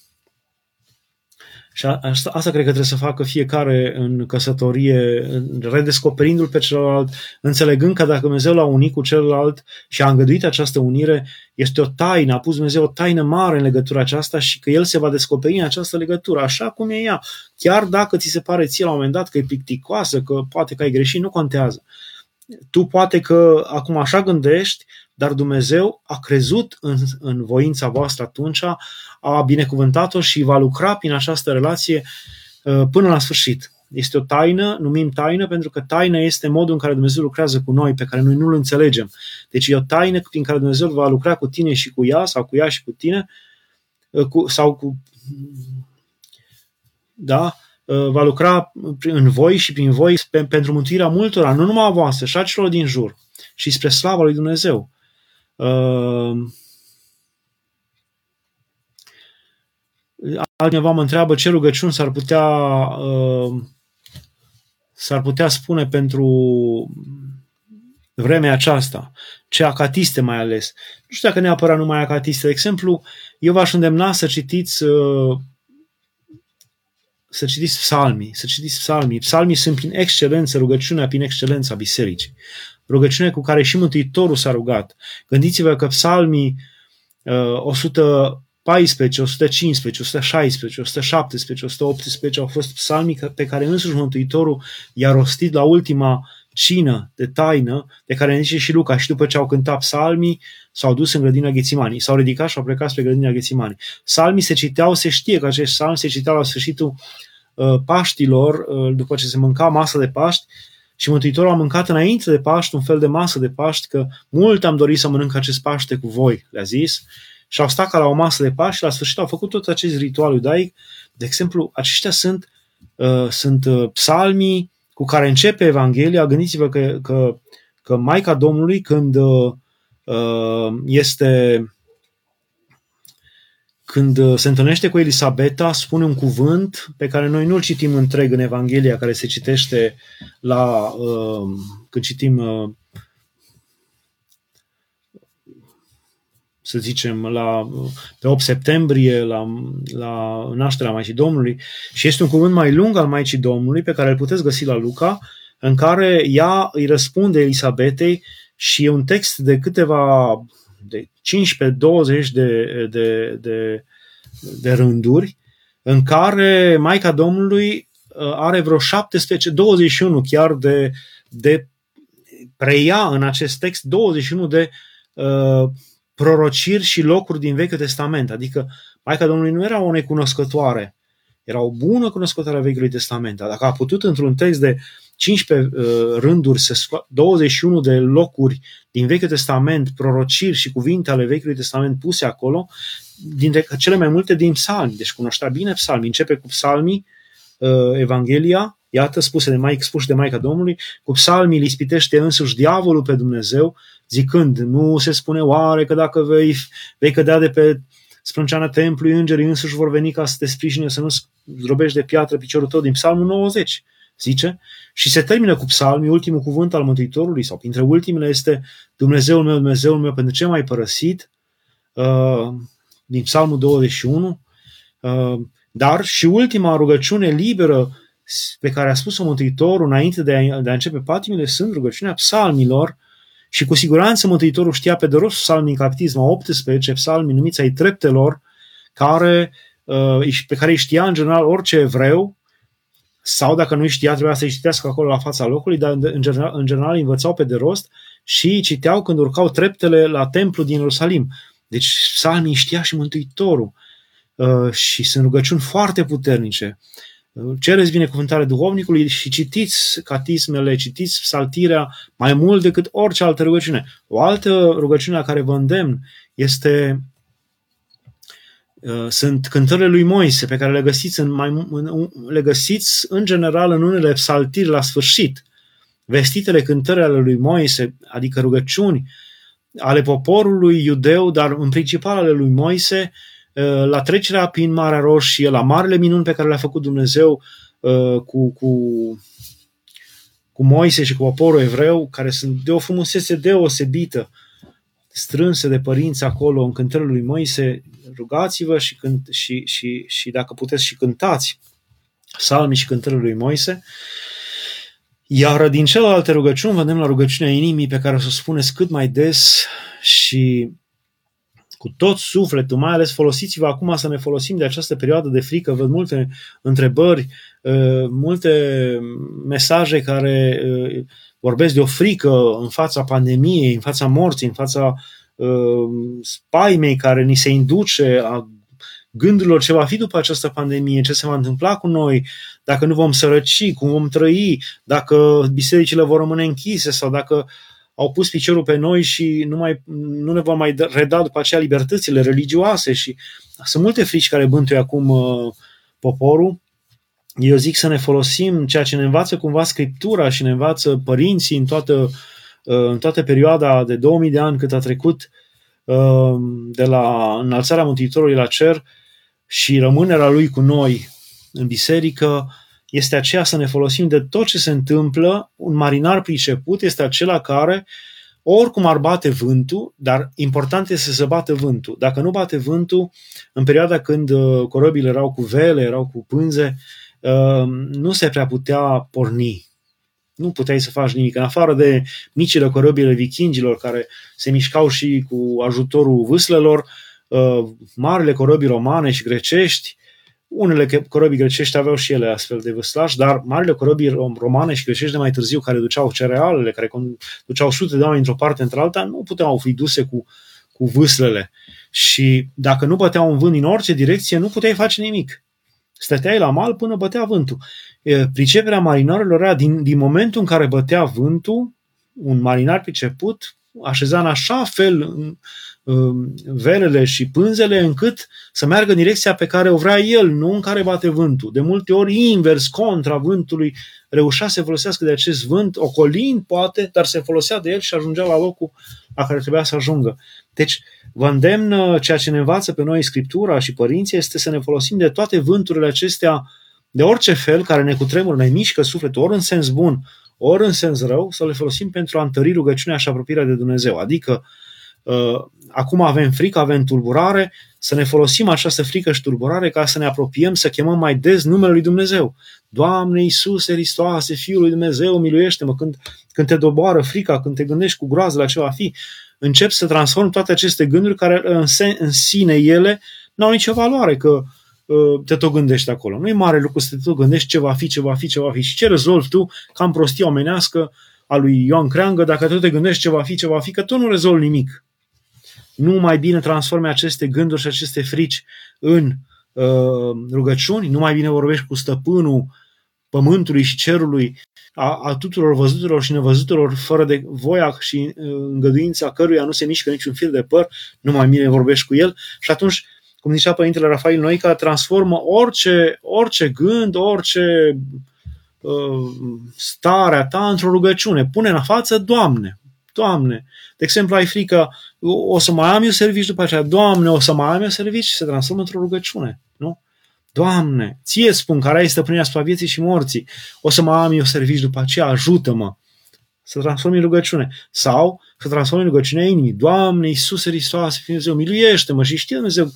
[SPEAKER 1] Și asta, asta cred că trebuie să facă fiecare în căsătorie, redescoperindu-l pe celălalt, înțelegând că dacă Dumnezeu l-a unit cu celălalt și a îngăduit această unire, este o taină, a pus Dumnezeu o taină mare în legătura aceasta și că El se va descoperi în această legătură, așa cum e ea. Chiar dacă ți se pare ție la un moment dat că e plicticoasă, că poate că ai greșit, nu contează. Tu poate că acum așa gândești, dar Dumnezeu a crezut în, în voința voastră atunci, a binecuvântat-o și va lucra prin această relație uh, până la sfârșit. Este o taină, numim taină, pentru că taină este modul în care Dumnezeu lucrează cu noi, pe care noi nu-l înțelegem. Deci e o taină prin care Dumnezeu va lucra cu tine și cu ea, sau cu ea și cu tine, uh, cu, sau cu. Da? Uh, va lucra în voi și prin voi pentru mântuirea multora, nu numai a voastră, și a celor din jur, și spre slava lui Dumnezeu. Uh, altcineva mă întreabă ce rugăciuni s-ar putea uh, s-ar putea spune pentru vremea aceasta, ce acatiste mai ales. Nu știu dacă neapărat numai acatiste. De exemplu, eu v-aș îndemna să citiți uh, să citiți psalmii, să citiți psalmii. Psalmii sunt prin excelență, rugăciunea prin excelență a bisericii rugăciune cu care și Mântuitorul s-a rugat. Gândiți-vă că psalmii uh, 114, 115, 116, 117, 118 au fost psalmii pe care însuși Mântuitorul i-a rostit la ultima cină de taină, de care ne zice și Luca, și după ce au cântat psalmii, s-au dus în grădina Ghețimanii, s-au ridicat și au plecat spre grădina Ghețimanii. Psalmii se citeau, se știe că acești psalmi se citeau la sfârșitul uh, Paștilor, uh, după ce se mânca masă de Paști, și Mântuitorul a mâncat înainte de Paști un fel de masă de Paști, că mult am dorit să mănânc acest Paște cu voi, le-a zis. Și au stat ca la o masă de Paști și la sfârșit au făcut tot acest ritual iudaic. De exemplu, aceștia sunt, uh, sunt uh, psalmii cu care începe Evanghelia. Gândiți-vă că, că, că Maica Domnului, când uh, uh este când uh, se întâlnește cu Elisabeta, spune un cuvânt pe care noi nu-l citim întreg în Evanghelia, care se citește la, uh, când citim, să zicem, la, pe 8 septembrie, la, la nașterea Maicii Domnului, și este un cuvânt mai lung al Maicii Domnului, pe care îl puteți găsi la Luca, în care ea îi răspunde Elisabetei și e un text de câteva de 15-20 de, de, de, de rânduri, în care Maica Domnului uh, are vreo 17, 21 chiar de, de preia în acest text 21 de uh, prorociri și locuri din Vechiul Testament. Adică Maica Domnului nu era o necunoscătoare, era o bună cunoscătoare a Vechiului Testament. Dacă a putut într-un text de 15 uh, rânduri, 21 de locuri din Vechiul Testament, prorociri și cuvinte ale Vechiului Testament puse acolo, dintre cele mai multe din psalmi. Deci cunoștea bine psalmii. Începe cu psalmii, uh, Evanghelia, iată, spuse de mai expuși de Maica Domnului, cu psalmii îl ispitește însuși diavolul pe Dumnezeu, zicând, nu se spune oare că dacă vei, vei cădea de pe sprânceana templului, îngerii însuși vor veni ca să te sprijine, să nu zdrobești de piatră piciorul tău din psalmul 90 zice, și se termină cu psalmii, ultimul cuvânt al Mântuitorului, sau printre ultimele este Dumnezeul meu, Dumnezeul meu, pentru ce m-ai părăsit, uh, din psalmul 21, uh, dar și ultima rugăciune liberă pe care a spus-o Mântuitorul înainte de a, de a începe patimile sunt rugăciunea psalmilor și cu siguranță Mântuitorul știa pe de rost psalmii în captism 18, psalmii numiți ai treptelor, care, uh, pe care îi știa în general orice evreu, sau dacă nu știa, trebuia să-i citească acolo la fața locului, dar în general, în general învățau pe de rost și citeau când urcau treptele la templu din Ierusalim. Deci psalmii știa și Mântuitorul uh, și sunt rugăciuni foarte puternice. Uh, cereți binecuvântare duhovnicului și citiți catismele, citiți psaltirea mai mult decât orice altă rugăciune. O altă rugăciune la care vă îndemn este Uh, sunt cântările lui Moise pe care le găsiți în, mai, în, le găsiți în general în unele psaltiri la sfârșit. Vestitele cântări ale lui Moise, adică rugăciuni ale poporului iudeu, dar în principal ale lui Moise, la trecerea prin Marea Roșie, la marele minuni pe care le-a făcut Dumnezeu cu, cu, cu Moise și cu poporul evreu, care sunt de o frumusețe deosebită, strânse de părinți acolo în cântările lui Moise, rugați-vă și, cânt, și, și, și dacă puteți și cântați salmii și cântările lui Moise. Iar din celelalte rugăciuni vedem la rugăciunea inimii pe care o să o spuneți cât mai des și cu tot sufletul, mai ales folosiți-vă acum să ne folosim de această perioadă de frică. Văd multe întrebări, uh, multe mesaje care uh, vorbesc de o frică în fața pandemiei, în fața morții, în fața uh, spaimei care ni se induce, a gândurilor ce va fi după această pandemie, ce se va întâmpla cu noi, dacă nu vom sărăci, cum vom trăi, dacă bisericile vor rămâne închise sau dacă au pus piciorul pe noi și nu, mai, nu ne vom mai reda după aceea libertățile religioase și sunt multe frici care bântuie acum uh, poporul. Eu zic să ne folosim ceea ce ne învață cumva Scriptura și ne învață părinții în toată, uh, în toată perioada de 2000 de ani cât a trecut uh, de la înălțarea Mântuitorului la cer și rămânerea lui cu noi în biserică, este aceea să ne folosim de tot ce se întâmplă. Un marinar priceput este acela care, oricum ar bate vântul, dar important este să bată vântul. Dacă nu bate vântul, în perioada când uh, corăbile erau cu vele, erau cu pânze, uh, nu se prea putea porni. Nu puteai să faci nimic. În afară de micile corăbile vikingilor care se mișcau și cu ajutorul vâslelor, uh, marile corăbii romane și grecești, unele corăbii grecești aveau și ele astfel de vâslași, dar marile corăbii romane și grecești de mai târziu, care duceau cerealele, care duceau sute de oameni într-o parte într-alta, nu puteau fi duse cu, cu vâslele. Și dacă nu bătea un vânt din orice direcție, nu puteai face nimic. Stăteai la mal până bătea vântul. Priceperea marinarilor era din, din momentul în care bătea vântul, un marinar priceput așeza în așa fel velele și pânzele încât să meargă în direcția pe care o vrea el, nu în care bate vântul. De multe ori invers, contra vântului, reușea să folosească de acest vânt, ocolind poate, dar se folosea de el și ajungea la locul la care trebuia să ajungă. Deci, vă îndemn uh, ceea ce ne învață pe noi Scriptura și părinții este să ne folosim de toate vânturile acestea de orice fel care ne cutremură, ne mișcă sufletul, ori în sens bun, ori în sens rău, să le folosim pentru a întări rugăciunea și apropierea de Dumnezeu. Adică, uh, acum avem frică, avem tulburare, să ne folosim această frică și tulburare ca să ne apropiem, să chemăm mai des numele lui Dumnezeu. Doamne Iisuse Hristoase, Fiul lui Dumnezeu, miluiește-mă când, când te doboară frica, când te gândești cu groază la ce va fi. Încep să transform toate aceste gânduri care în, sen, în sine ele n-au nicio valoare, că uh, te tot gândești acolo. Nu e mare lucru să te tot gândești ce va fi, ce va fi, ce va fi. Și ce rezolvi tu, cam prostie omenească a lui Ioan Creangă, dacă tu te gândești ce va fi, ce va fi, că tu nu rezolvi nimic nu mai bine transforme aceste gânduri și aceste frici în uh, rugăciuni, nu mai bine vorbești cu stăpânul pământului și cerului, a, a tuturor văzuturilor și nevăzuturilor, fără de voia și uh, îngăduința căruia nu se mișcă niciun fir de păr, nu mai bine vorbești cu el și atunci, cum zicea Părintele Rafael Noica, transformă orice, orice gând, orice uh, starea ta într-o rugăciune. Pune în față, Doamne, Doamne, de exemplu, ai frică, o să mai am eu servici după aceea, Doamne, o să mai am eu servici și se transformă într-o rugăciune, nu? Doamne, ție spun care ai stăpânirea asupra vieții și morții, o să mai am eu servici după aceea, ajută-mă să transformi în rugăciune. Sau să transformi în rugăciunea inimii. Doamne, Iisuse Hristos, Dumnezeu, miluiește-mă și știe Dumnezeu,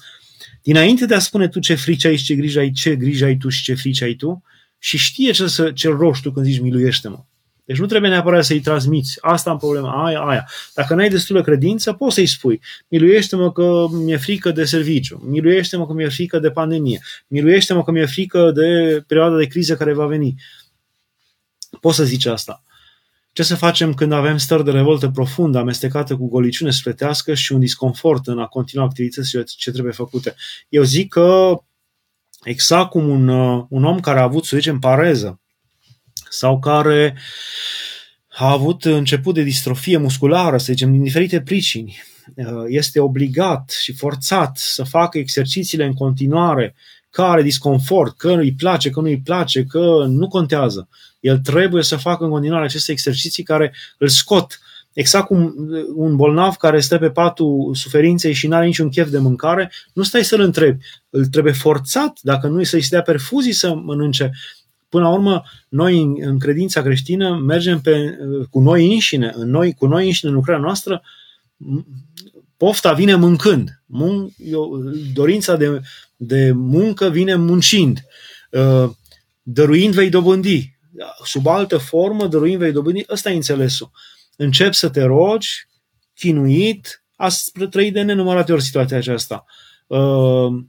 [SPEAKER 1] dinainte de a spune tu ce frici ai și ce grijă ai, ce grijă ai tu și ce frici ai tu, și știe ce, să, ce roști tu când zici miluiește-mă. Deci nu trebuie neapărat să-i transmiți. Asta am problema, aia, aia. Dacă n-ai destulă credință, poți să-i spui, miluiește-mă că mi-e frică de serviciu, miluiește-mă că mi-e frică de pandemie, miluiește-mă că mi-e frică de perioada de criză care va veni. Poți să zici asta. Ce să facem când avem stări de revoltă profundă, amestecate cu goliciune sufletească și un disconfort în a continua activitățile ce trebuie făcute? Eu zic că exact cum un, un om care a avut, să zicem, pareză, sau care a avut început de distrofie musculară, să zicem, din diferite pricini, uh, este obligat și forțat să facă exercițiile în continuare, că are disconfort, că îi place, că nu îi place, că nu contează. El trebuie să facă în continuare aceste exerciții care îl scot Exact cum un bolnav care stă pe patul suferinței și nu are niciun chef de mâncare, nu stai să-l întrebi. Îl trebuie forțat, dacă nu să-i se dea perfuzii să mănânce. Până la urmă, noi în credința creștină mergem pe, cu noi înșine, în noi, cu noi înșine în lucrarea noastră, pofta vine mâncând. Mun, dorința de, de muncă vine muncind. Uh, dăruind vei dobândi. Sub altă formă, dăruind vei dobândi. Ăsta e înțelesul. Încep să te rogi, chinuit, ați trăit de nenumărate ori situația aceasta. Uh, uh,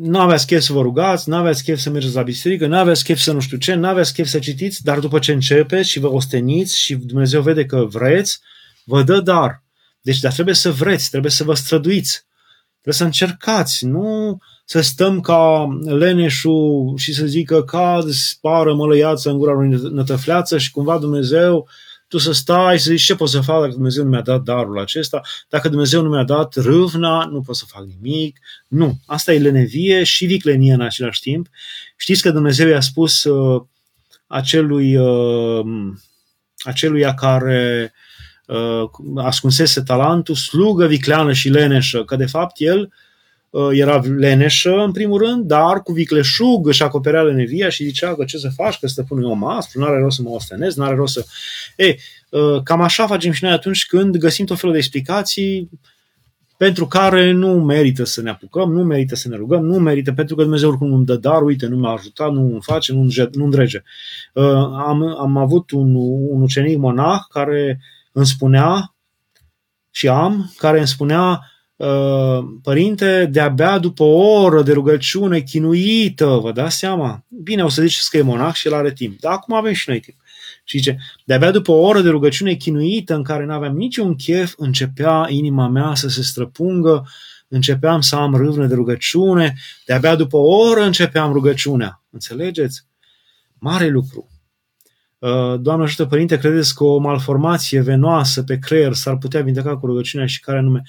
[SPEAKER 1] nu aveți chef să vă rugați, nu aveți chef să mergeți la biserică, nu aveți chef să nu știu ce, nu aveți chef să citiți, dar după ce începeți și vă osteniți și Dumnezeu vede că vreți, vă dă dar. Deci, dar trebuie să vreți, trebuie să vă străduiți. Trebuie să încercați, nu să stăm ca leneșul și să zică cad, spară mălăiață în gura lui nătăfleață și cumva Dumnezeu, tu să stai să zici ce pot să fac dacă Dumnezeu nu mi-a dat darul acesta, dacă Dumnezeu nu mi-a dat râvna, nu pot să fac nimic. Nu, asta e lenevie și viclenie în același timp. Știți că Dumnezeu i-a spus uh, acelui, uh, aceluia care uh, ascunsese talentul, slugă vicleană și leneșă, că de fapt el uh, era leneșă în primul rând, dar cu vicleșug își acoperea lenevia și zicea că ce să faci, că stăpânul e om aspru, nu are rost să mă ostenez, nu are rost să... Ei, uh, cam așa facem și noi atunci când găsim tot felul de explicații pentru care nu merită să ne apucăm, nu merită să ne rugăm, nu merită, pentru că Dumnezeu oricum îmi dă dar, uite, nu m-a ajutat, nu îmi face, nu îmi drege. Uh, am, am avut un, un ucenic monah care îmi spunea și am, care îmi spunea, uh, părinte, de-abia după o oră de rugăciune chinuită, vă dați seama? Bine, o să ziceți că e monah și el are timp, dar acum avem și noi timp. Și zice, de-abia după o oră de rugăciune chinuită în care nu aveam niciun chef, începea inima mea să se străpungă, începeam să am râvnă de rugăciune, de-abia după o oră începeam rugăciunea. Înțelegeți? Mare lucru. Uh, Doamne ajută, Părinte, credeți că o malformație venoasă pe creier s-ar putea vindeca cu rugăciunea și care nume?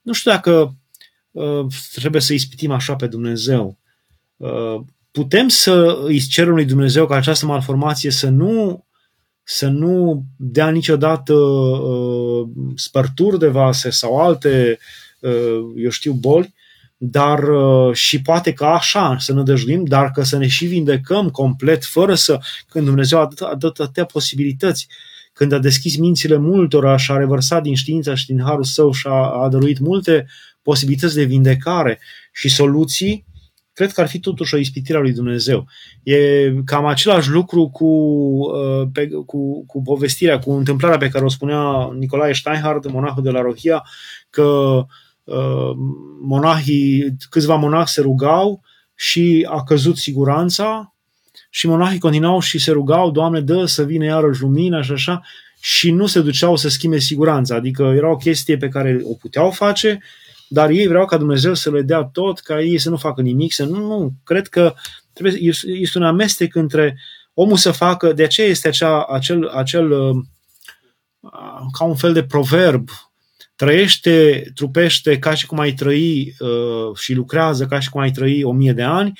[SPEAKER 1] Nu știu dacă uh, trebuie să ispitim așa pe Dumnezeu. Uh, putem să îi cerem lui Dumnezeu ca această malformație să nu să nu dea niciodată uh, spărturi de vase sau alte, uh, eu știu, boli, dar uh, și poate că așa să ne dăjduim, dar că să ne și vindecăm complet, fără să, când Dumnezeu a dat, a dat atâtea posibilități, când a deschis mințile multora și a revărsat din știința și din harul său și a, a dăruit multe posibilități de vindecare și soluții, cred că ar fi totuși o ispitire a lui Dumnezeu. E cam același lucru cu, uh, pe, cu, cu povestirea, cu întâmplarea pe care o spunea Nicolae Steinhardt, monahul de la Rohia, că uh, monahii, câțiva monahi se rugau și a căzut siguranța și monahii continuau și se rugau, Doamne, dă să vină iarăși lumina și așa, și nu se duceau să schimbe siguranța. Adică era o chestie pe care o puteau face, dar ei vreau ca Dumnezeu să le dea tot, ca ei să nu facă nimic, să nu, nu. Cred că trebuie, este un amestec între omul să facă, de aceea este acea, acel, acel uh, ca un fel de proverb, trăiește, trupește ca și cum ai trăi uh, și lucrează ca și cum ai trăi o mie de ani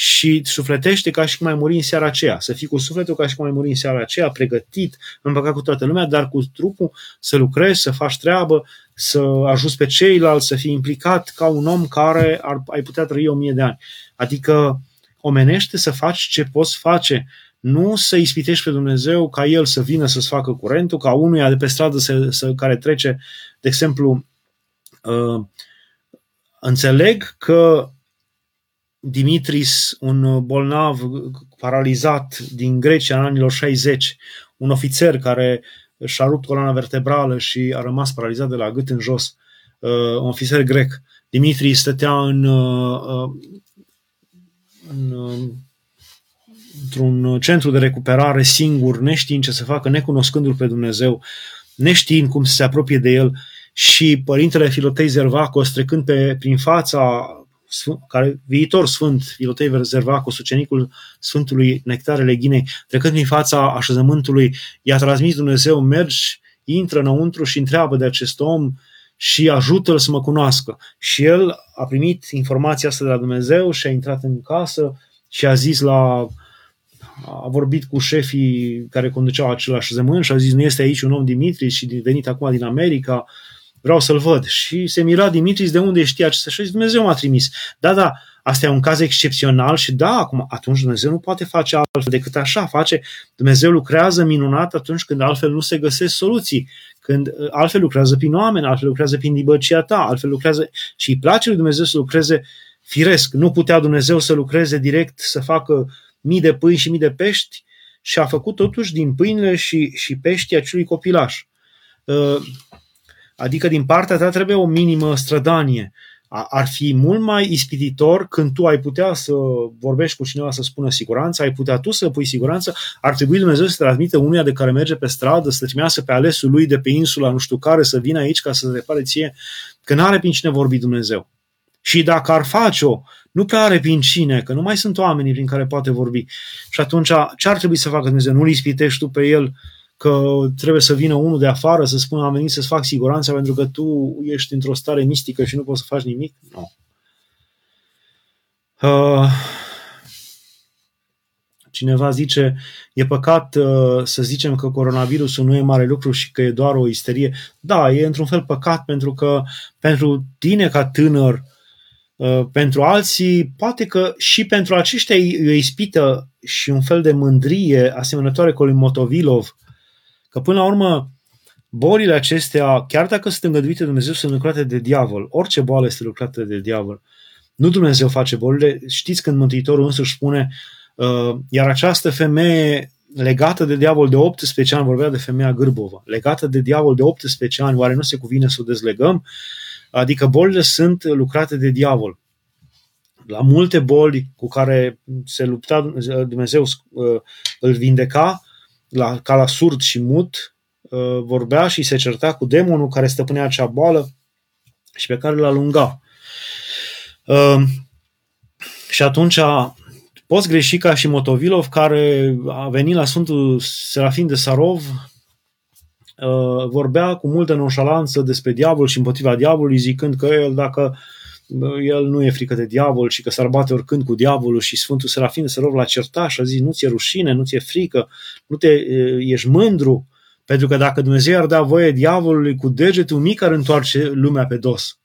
[SPEAKER 1] și sufletește ca și cum ai muri în seara aceea. Să fii cu sufletul ca și cum ai muri în seara aceea, pregătit, împăcat cu toată lumea, dar cu trupul să lucrezi, să faci treabă, să ajuți pe ceilalți, să fii implicat ca un om care ar, ai putea trăi o mie de ani. Adică omenește să faci ce poți face, nu să ispitești pe Dumnezeu ca El să vină să-ți facă curentul, ca unuia de pe stradă să, să, care trece, de exemplu, uh, înțeleg că Dimitris, un bolnav paralizat din Grecia în anilor 60, un ofițer care și-a rupt coloana vertebrală și a rămas paralizat de la gât în jos, uh, un ofițer grec. Dimitri stătea în, uh, uh, în, într-un centru de recuperare singur, neștiind ce să facă, necunoscându-L pe Dumnezeu, neștiind cum să se apropie de El și părintele Filotei Zervacos trecând pe, prin fața care, viitor sfânt, Filotei Zervacos, ucenicul Sfântului Nectare Leghinei, trecând prin fața așezământului, i-a transmis Dumnezeu, mergi, intră înăuntru și întreabă de acest om și ajută-l să mă cunoască. Și el a primit informația asta de la Dumnezeu și a intrat în casă și a zis la a vorbit cu șefii care conduceau același zămân și a zis, nu este aici un om Dimitris și venit acum din America, vreau să-l văd. Și se mira Dimitris de unde știa ce să și Dumnezeu m-a trimis. Da, da, asta e un caz excepțional și da, acum, atunci Dumnezeu nu poate face altfel decât așa. Face, Dumnezeu lucrează minunat atunci când altfel nu se găsesc soluții. Când uh, altfel lucrează prin oameni, altfel lucrează prin libăcia ta, altfel lucrează și îi place lui Dumnezeu să lucreze firesc. Nu putea Dumnezeu să lucreze direct, să facă mii de pâini și mii de pești și a făcut totuși din pâinile și, și peștii acelui copilaș. Uh, adică din partea ta trebuie o minimă strădanie. Ar fi mult mai ispititor când tu ai putea să vorbești cu cineva să spună siguranță, ai putea tu să pui siguranță, ar trebui Dumnezeu să transmită unuia de care merge pe stradă, să trimească pe alesul lui de pe insula nu știu care să vină aici ca să se repare ție, că nu are prin cine vorbi Dumnezeu. Și dacă ar face-o, nu prea are prin cine, că nu mai sunt oamenii prin care poate vorbi. Și atunci, ce ar trebui să facă Dumnezeu? Nu-l ispitești tu pe el că trebuie să vină unul de afară să spună am venit să-ți fac siguranța pentru că tu ești într-o stare mistică și nu poți să faci nimic? Nu. Uh, cineva zice, e păcat uh, să zicem că coronavirusul nu e mare lucru și că e doar o isterie. Da, e într-un fel păcat pentru că pentru tine ca tânăr Uh, pentru alții, poate că și pentru aceștia e o ispită și un fel de mândrie asemănătoare cu lui Motovilov, că până la urmă bolile acestea, chiar dacă sunt îngăduite de Dumnezeu, sunt lucrate de diavol. Orice boală este lucrată de diavol. Nu Dumnezeu face bolile. Știți când Mântuitorul însuși spune uh, iar această femeie legată de diavol de 18 ani, vorbea de femeia Gârbova, legată de diavol de 18 ani, oare nu se cuvine să o dezlegăm? Uh, Adică bolile sunt lucrate de diavol. La multe boli cu care se lupta Dumnezeu uh, îl vindeca, la, ca la surd și mut, uh, vorbea și se certa cu demonul care stăpânea acea boală și pe care l lunga. Uh, și atunci poți greși ca și Motovilov care a venit la Sfântul Serafin de Sarov Uh, vorbea cu multă nonșalanță despre diavol și împotriva diavolului, zicând că el, dacă uh, el nu e frică de diavol și că s-ar bate oricând cu diavolul și Sfântul Serafin de Sărov l-a certat și a zis nu ți-e rușine, nu ți-e frică, nu te, uh, ești mândru, pentru că dacă Dumnezeu ar da voie diavolului cu degetul mic ar întoarce lumea pe dos.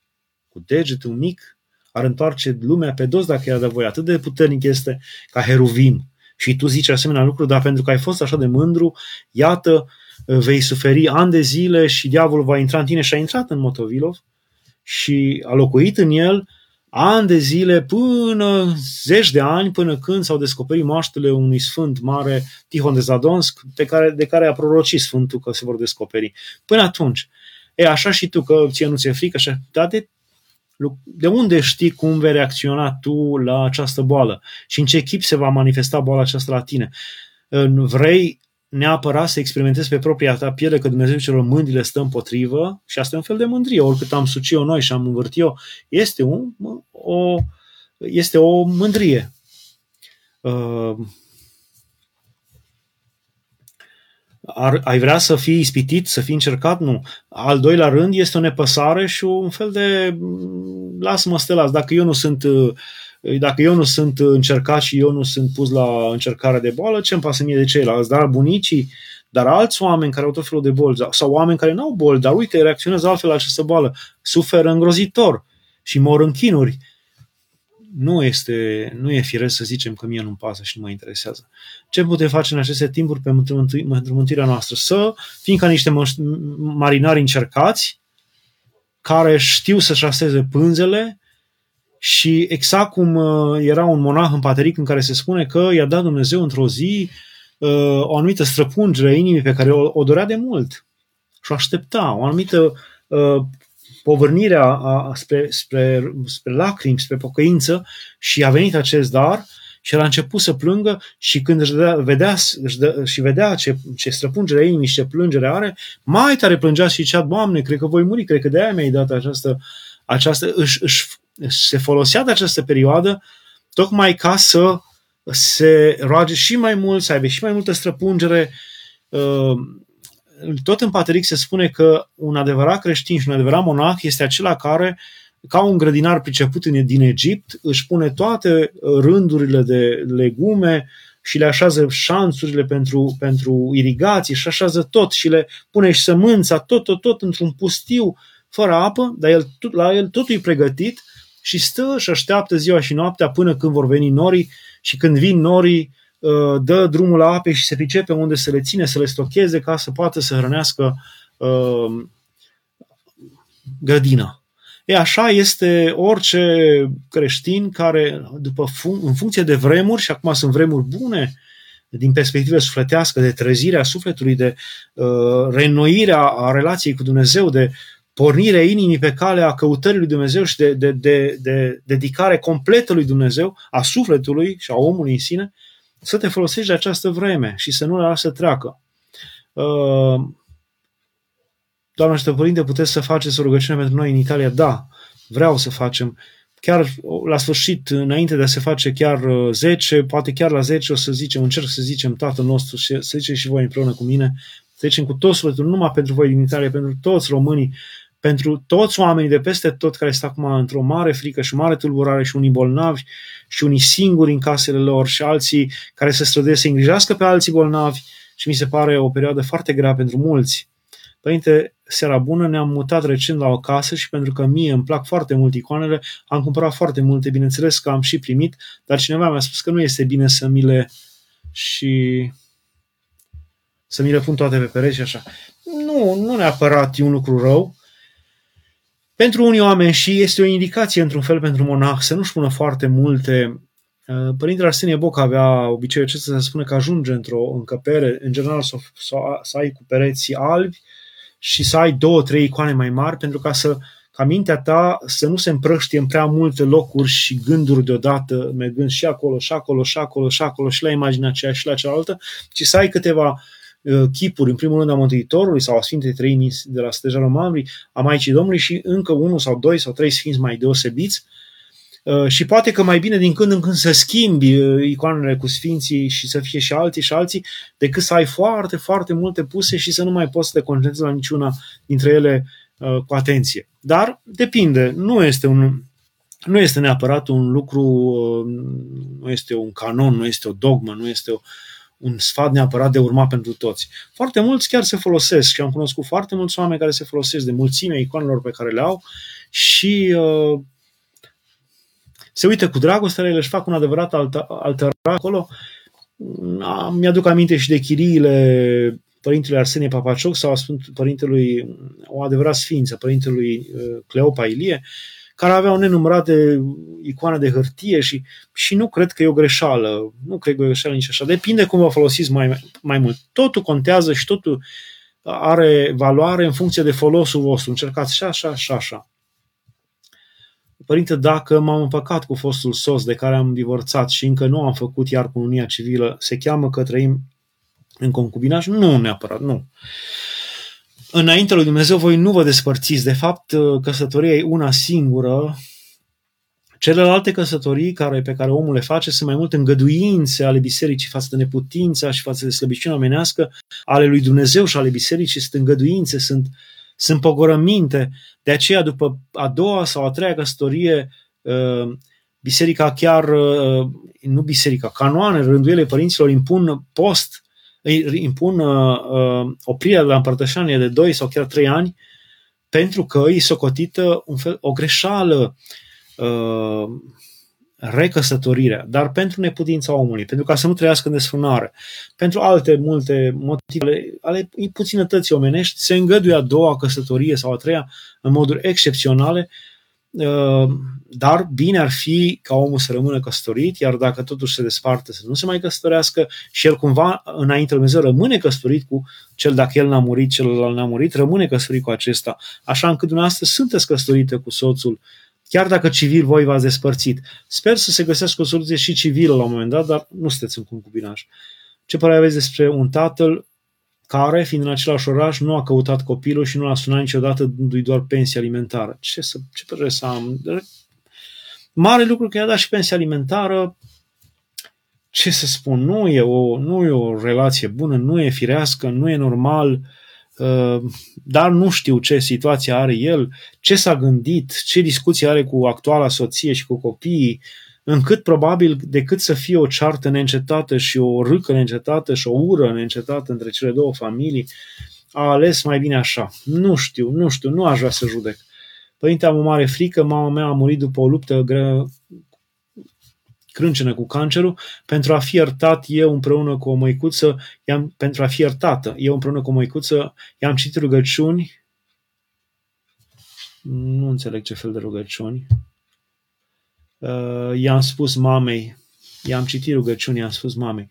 [SPEAKER 1] Cu degetul mic ar întoarce lumea pe dos dacă i-ar da voie. Atât de puternic este ca heruvim. Și tu zici asemenea lucru, dar pentru că ai fost așa de mândru, iată, vei suferi ani de zile și diavolul va intra în tine și a intrat în Motovilov și a locuit în el ani de zile până zeci de ani, până când s-au descoperit moaștele unui sfânt mare, Tihon de Zadonsk, de care, de care a prorocit sfântul că se vor descoperi. Până atunci, e așa și tu că ție nu ți-e frică, așa, dar de, de unde știi cum vei reacționa tu la această boală și în ce chip se va manifesta boala aceasta la tine? Vrei neapărat să experimentezi pe propria ta piele că Dumnezeu celor mândri le stă împotrivă și asta e un fel de mândrie. Oricât am suci-o noi și am învârtit-o, este, un, o, este o mândrie. Uh, ar, ai vrea să fii ispitit, să fii încercat? Nu. Al doilea rând este o nepăsare și un fel de lasă-mă stelas. Dacă eu nu sunt uh, dacă eu nu sunt încercat și eu nu sunt pus la încercare de boală, ce îmi pasă mie de ceilalți? Dar bunicii, dar alți oameni care au tot felul de bolți sau oameni care nu au bolți, dar uite, reacționează altfel la această boală, suferă îngrozitor și mor în chinuri. Nu, este, nu e firesc să zicem că mie nu-mi pasă și nu mă interesează. Ce putem face în aceste timpuri pentru mântuirea noastră? Să fim ca niște marinari încercați, care știu să-și aseze pânzele, și exact cum uh, era un monah în pateric în care se spune că i-a dat Dumnezeu într-o zi uh, o anumită străpungere a inimii pe care o, o dorea de mult și o aștepta, o anumită uh, povărnire a, a, spre, spre, spre lacrimi, spre pocăință și a venit acest dar și el a început să plângă și când își vedea, vedea, își dă, și vedea ce, ce străpungere a inimii și ce plângere are, mai tare plângea și zicea, Doamne, cred că voi muri, cred că de-aia mi-ai dat această, această își, își se folosea de această perioadă tocmai ca să se roage și mai mult, să aibă și mai multă străpungere. Uh, tot în Pateric se spune că un adevărat creștin și un adevărat monah este acela care, ca un grădinar priceput din Egipt, își pune toate rândurile de legume și le așează șanțurile pentru, pentru irigații și așează tot și le pune și sămânța, tot, tot, tot într-un pustiu fără apă, dar el, la el totul e pregătit și stă și așteaptă ziua și noaptea până când vor veni norii și când vin norii uh, dă drumul la ape și se pricepe unde să le ține, să le stocheze ca să poată să hrănească uh, grădina. E așa este orice creștin care, după fun- în funcție de vremuri, și acum sunt vremuri bune, din perspectivă sufletească, de trezirea sufletului, de uh, reînnoirea a relației cu Dumnezeu, de pornirea inimii pe calea căutării lui Dumnezeu și de, de, de, de dedicare completă lui Dumnezeu, a sufletului și a omului în sine, să te folosești de această vreme și să nu le lasă treacă. Uh, Doamne și Părinte, puteți să faceți o rugăciune pentru noi în Italia? Da, vreau să facem. Chiar la sfârșit, înainte de a se face chiar 10, uh, poate chiar la 10 o să zicem, încerc să zicem Tatăl nostru și să zicem și voi împreună cu mine, să zicem cu toți sufletul, numai pentru voi din Italia, pentru toți românii, pentru toți oamenii de peste tot care sunt acum într-o mare frică și mare tulburare și unii bolnavi și unii singuri în casele lor și alții care se străduiesc să îngrijească pe alții bolnavi și mi se pare o perioadă foarte grea pentru mulți. Părinte, seara bună, ne-am mutat recent la o casă și pentru că mie îmi plac foarte mult icoanele, am cumpărat foarte multe, bineînțeles că am și primit, dar cineva mi-a spus că nu este bine să mi le și să mi le pun toate pe pereți și așa. Nu, nu neapărat e un lucru rău. Pentru unii oameni și este o indicație într-un fel pentru monah să nu-și pună foarte multe. Uh, Părintele Arsenie Boc avea obiceiul acesta să spune că ajunge într-o încăpere, în general să, să, să ai cu pereții albi, și să ai două, trei icoane mai mari pentru ca să ca mintea ta să nu se împrăștie în prea multe locuri și gânduri deodată, mergând și acolo, și acolo, și acolo, și acolo, și la imaginea aceea, și la cealaltă, ci să ai câteva uh, chipuri, în primul rând a Mântuitorului sau a Sfintei Treimii de la Steja Romanului, a Maicii Domnului și încă unul sau doi sau trei sfinți mai deosebiți, Uh, și poate că mai bine din când în când să schimbi uh, icoanele cu sfinții și să fie și alții și alții, decât să ai foarte, foarte multe puse și să nu mai poți să te concentrezi la niciuna dintre ele uh, cu atenție. Dar depinde, nu este un, nu este neapărat un lucru, nu este un canon, nu este o dogmă, nu este o, un sfat neapărat de urma pentru toți. Foarte mulți chiar se folosesc și am cunoscut foarte mulți oameni care se folosesc de mulțimea icoanelor pe care le au și uh, se uită cu dragoste la ele, își fac un adevărat altar acolo. Mi-aduc aminte și de chiriile părintele Arsenie Papacioc sau Sfânt Părintelui, o adevărat sfință, Părintelui uh, Cleopa Ilie, care aveau nenumărate icoane de hârtie și, și nu cred că e o greșeală. Nu cred că e o greșeală nici așa. Depinde cum vă folosiți mai, mai mult. Totul contează și totul are valoare în funcție de folosul vostru. Încercați și așa, și așa. Părinte, dacă m-am împăcat cu fostul sos de care am divorțat și încă nu am făcut iar cununia civilă, se cheamă că trăim în concubinaj? Nu neapărat, nu. Înainte lui Dumnezeu voi nu vă despărțiți. De fapt, căsătoria e una singură. Celelalte căsătorii care, pe care omul le face sunt mai mult îngăduințe ale bisericii față de neputința și față de slăbiciunea omenească, ale lui Dumnezeu și ale bisericii sunt îngăduințe, sunt uh, sunt pogorăminte. De aceea, după a doua sau a treia căsătorie, uh, biserica chiar, uh, nu biserica, canoane, rânduiele părinților impun post, impun uh, oprirea de la împărtășanie de 2 sau chiar 3 ani, pentru că îi socotită un fel, o greșeală recăsătorirea, dar pentru neputința omului, pentru ca să nu trăiască în desfrânare, pentru alte multe motive ale puținătății omenești, se îngăduie a doua căsătorie sau a treia în moduri excepționale, uh, dar bine ar fi ca omul să rămână căsătorit, iar dacă totuși se desparte să nu se mai căsătorească și el cumva înainte Dumnezeu rămâne căsătorit cu cel dacă el n-a murit, celălalt n-a murit, rămâne căsătorit cu acesta, așa încât dumneavoastră sunteți căsătorite cu soțul chiar dacă civil voi v-ați despărțit. Sper să se găsească o soluție și civilă la un moment dat, dar nu sunteți în concubinaj. Ce părere aveți despre un tatăl care, fiind în același oraș, nu a căutat copilul și nu l-a sunat niciodată dându-i doar pensie alimentară? Ce, să, ce părere să am? Mare lucru că i-a dat și pensie alimentară, ce să spun, nu e, o, nu e o relație bună, nu e firească, nu e normal, uh, Uh, dar nu știu ce situație are el, ce s-a gândit, ce discuție are cu actuala soție și cu copiii. Încât probabil decât să fie o ceartă neîncetată și o râcă neîncetată și o ură neîncetată între cele două familii, a ales mai bine așa. Nu știu, nu știu, nu aș vrea să judec. Părinte, am o mare frică, mama mea a murit după o luptă grea, crâncenă cu cancerul, pentru a fi iertat eu împreună cu o măicuță, i-am, pentru a fi iertată, eu împreună cu o măicuță, i-am citit rugăciuni, nu înțeleg ce fel de rugăciuni, uh, i-am spus mamei, i-am citit rugăciuni, i-am spus mamei,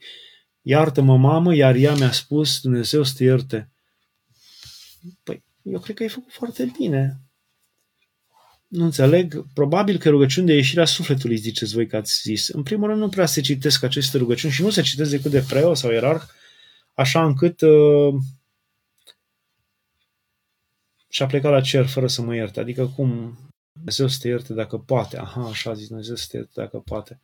[SPEAKER 1] iartă-mă mamă, iar ea mi-a spus, Dumnezeu să te ierte. Păi, eu cred că ai făcut foarte bine. Nu înțeleg. Probabil că rugăciuni de ieșirea sufletului, ziceți voi că ați zis. În primul rând, nu prea se citesc aceste rugăciuni și nu se citesc decât de preot sau ierarh, așa încât uh, și-a plecat la cer fără să mă ierte. Adică cum Dumnezeu să te ierte dacă poate. Aha, așa a zis Dumnezeu să te ierte dacă poate.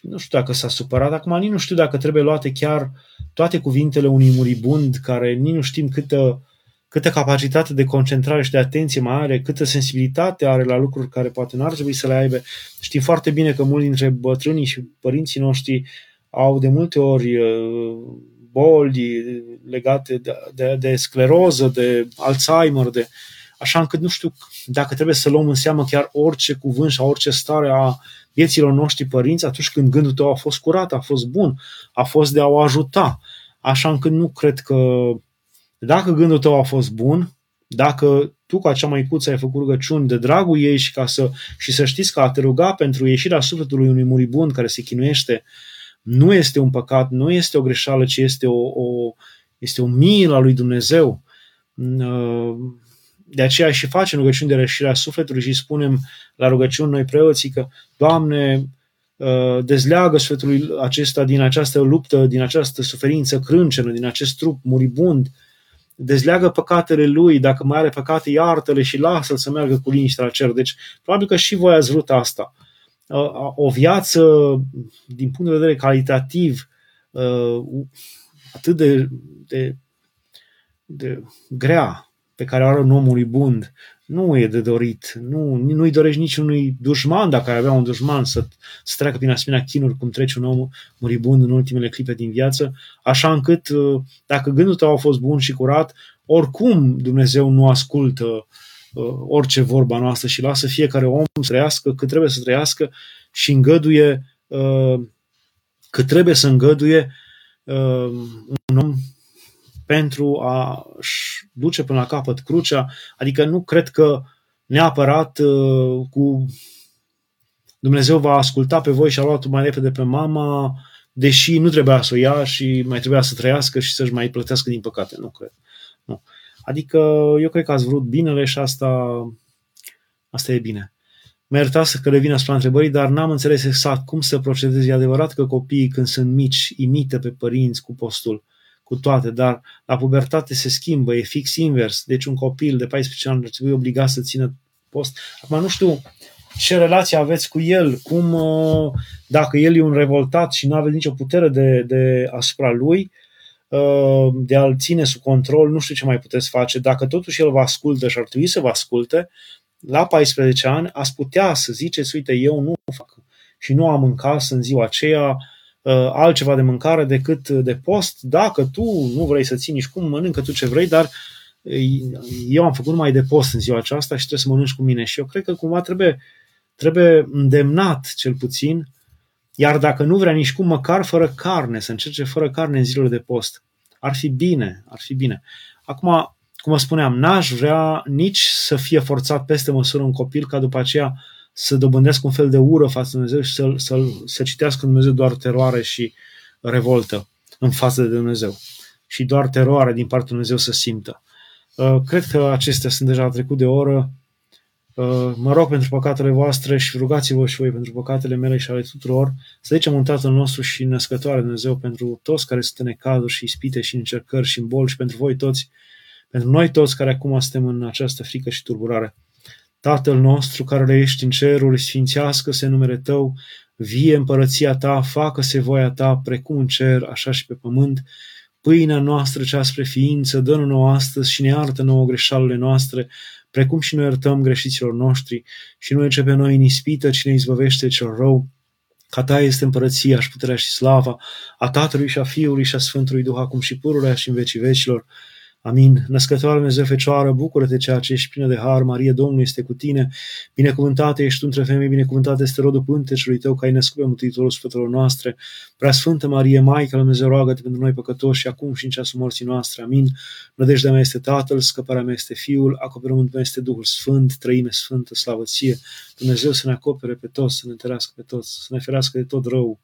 [SPEAKER 1] Nu știu dacă s-a supărat. Acum nici nu știu dacă trebuie luate chiar toate cuvintele unui muribund care nici nu știm câtă câtă capacitate de concentrare și de atenție mai are, câtă sensibilitate are la lucruri care poate nu ar trebui să le aibă. Știm foarte bine că mulți dintre bătrânii și părinții noștri au de multe ori uh, boli legate de, de, de scleroză, de Alzheimer, de așa încât nu știu dacă trebuie să luăm în seamă chiar orice cuvânt și orice stare a vieților noștri părinți atunci când gândul tău a fost curat, a fost bun, a fost de a o ajuta. Așa încât nu cred că dacă gândul tău a fost bun, dacă tu cu acea măicuță ai făcut rugăciuni de dragul ei și, ca să, și să știți că a te ruga pentru ieșirea sufletului unui muribund care se chinuiește, nu este un păcat, nu este o greșeală, ci este o, o, este o milă a lui Dumnezeu. De aceea și facem rugăciuni de ieșirea sufletului și spunem la rugăciuni noi preoții că, Doamne, dezleagă sufletului acesta din această luptă, din această suferință crâncenă, din acest trup muribund, dezleagă păcatele lui, dacă mai are păcate, iartă-le și lasă-l să meargă cu liniște la cer. Deci, probabil că și voi ați vrut asta. O viață, din punct de vedere calitativ, atât de, de, de grea, pe care o are un om muribund, nu e de dorit. Nu, nu-i dorești niciunui dușman, dacă ai avea un dușman, să, să treacă prin asemenea chinuri cum trece un om muribund în ultimele clipe din viață, așa încât uh, dacă gândul tău a fost bun și curat, oricum Dumnezeu nu ascultă uh, orice vorba noastră și lasă fiecare om să trăiască cât trebuie să trăiască și îngăduie uh, cât trebuie să îngăduie un om pentru a-și duce până la capăt crucea, adică nu cred că neapărat uh, cu Dumnezeu va asculta pe voi și a luat mai repede pe mama, deși nu trebuia să o ia și mai trebuia să trăiască și să-și mai plătească din păcate. Nu cred. Nu. Adică eu cred că ați vrut binele și asta, asta e bine. Mă iertați că revin asupra întrebării, dar n-am înțeles exact cum să procedezi. E adevărat că copiii când sunt mici imită pe părinți cu postul cu toate, dar la pubertate se schimbă, e fix invers. Deci un copil de 14 ani ar trebui obligat să țină post. Acum nu știu ce relație aveți cu el, cum, uh, dacă el e un revoltat și nu aveți nicio putere de, de asupra lui, uh, de a-l ține sub control, nu știu ce mai puteți face. Dacă totuși el vă ascultă și ar trebui să vă asculte, la 14 ani ați putea să ziceți, uite, eu nu fac și nu am în casă în ziua aceea Uh, altceva de mâncare decât de post. Dacă tu nu vrei să ții nici cum, mănâncă tu ce vrei, dar uh, eu am făcut numai de post în ziua aceasta și trebuie să mănânci cu mine. Și eu cred că cumva trebuie, trebuie îndemnat cel puțin, iar dacă nu vrea nici cum, măcar fără carne, să încerce fără carne în zilele de post. Ar fi bine, ar fi bine. Acum, cum vă spuneam, n-aș vrea nici să fie forțat peste măsură un copil ca după aceea să dobândească un fel de ură față de Dumnezeu și să, să, să citească Dumnezeu doar teroare și revoltă în față de Dumnezeu. Și doar teroare din partea Dumnezeu să simtă. Uh, cred că acestea sunt deja trecut de oră. Uh, mă rog pentru păcatele voastre și rugați-vă și voi pentru păcatele mele și ale tuturor. Să zicem un Tatăl nostru și născătoare Dumnezeu pentru toți care sunt în necazuri și ispite și încercări și în boli și pentru voi toți, pentru noi toți care acum suntem în această frică și turburare. Tatăl nostru care ești în ceruri, sfințească-se numele Tău, vie împărăția Ta, facă-se voia Ta, precum în cer, așa și pe pământ. Pâinea noastră cea spre ființă, dă-ne nouă astăzi și ne iartă nouă greșalele noastre, precum și noi iertăm greșiților noștri și nu ce pe noi în ispită, ci ne izbăvește cel rău, Ca ta este împărăția și puterea și slava a Tatălui și a Fiului și a Sfântului Duh, acum și pururea și în vecii vecilor. Amin. Născătoare Dumnezeu Fecioară, bucură-te ceea ce ești plină de har, Marie, Domnul este cu tine, binecuvântată ești tu între femei, binecuvântată este rodul pântecelui tău, că ai născut pe Mântuitorul Sfântelor noastre. Prea Sfântă Marie, Maica lui Dumnezeu, roagă-te pentru noi păcătoși și acum și în ceasul morții noastre. Amin. Nădejdea mea este Tatăl, scăparea mea este Fiul, acoperământul meu este Duhul Sfânt, trăime Sfântă, slavă ție. Dumnezeu să ne acopere pe toți, să ne întărească pe toți, să ne ferească de tot rău.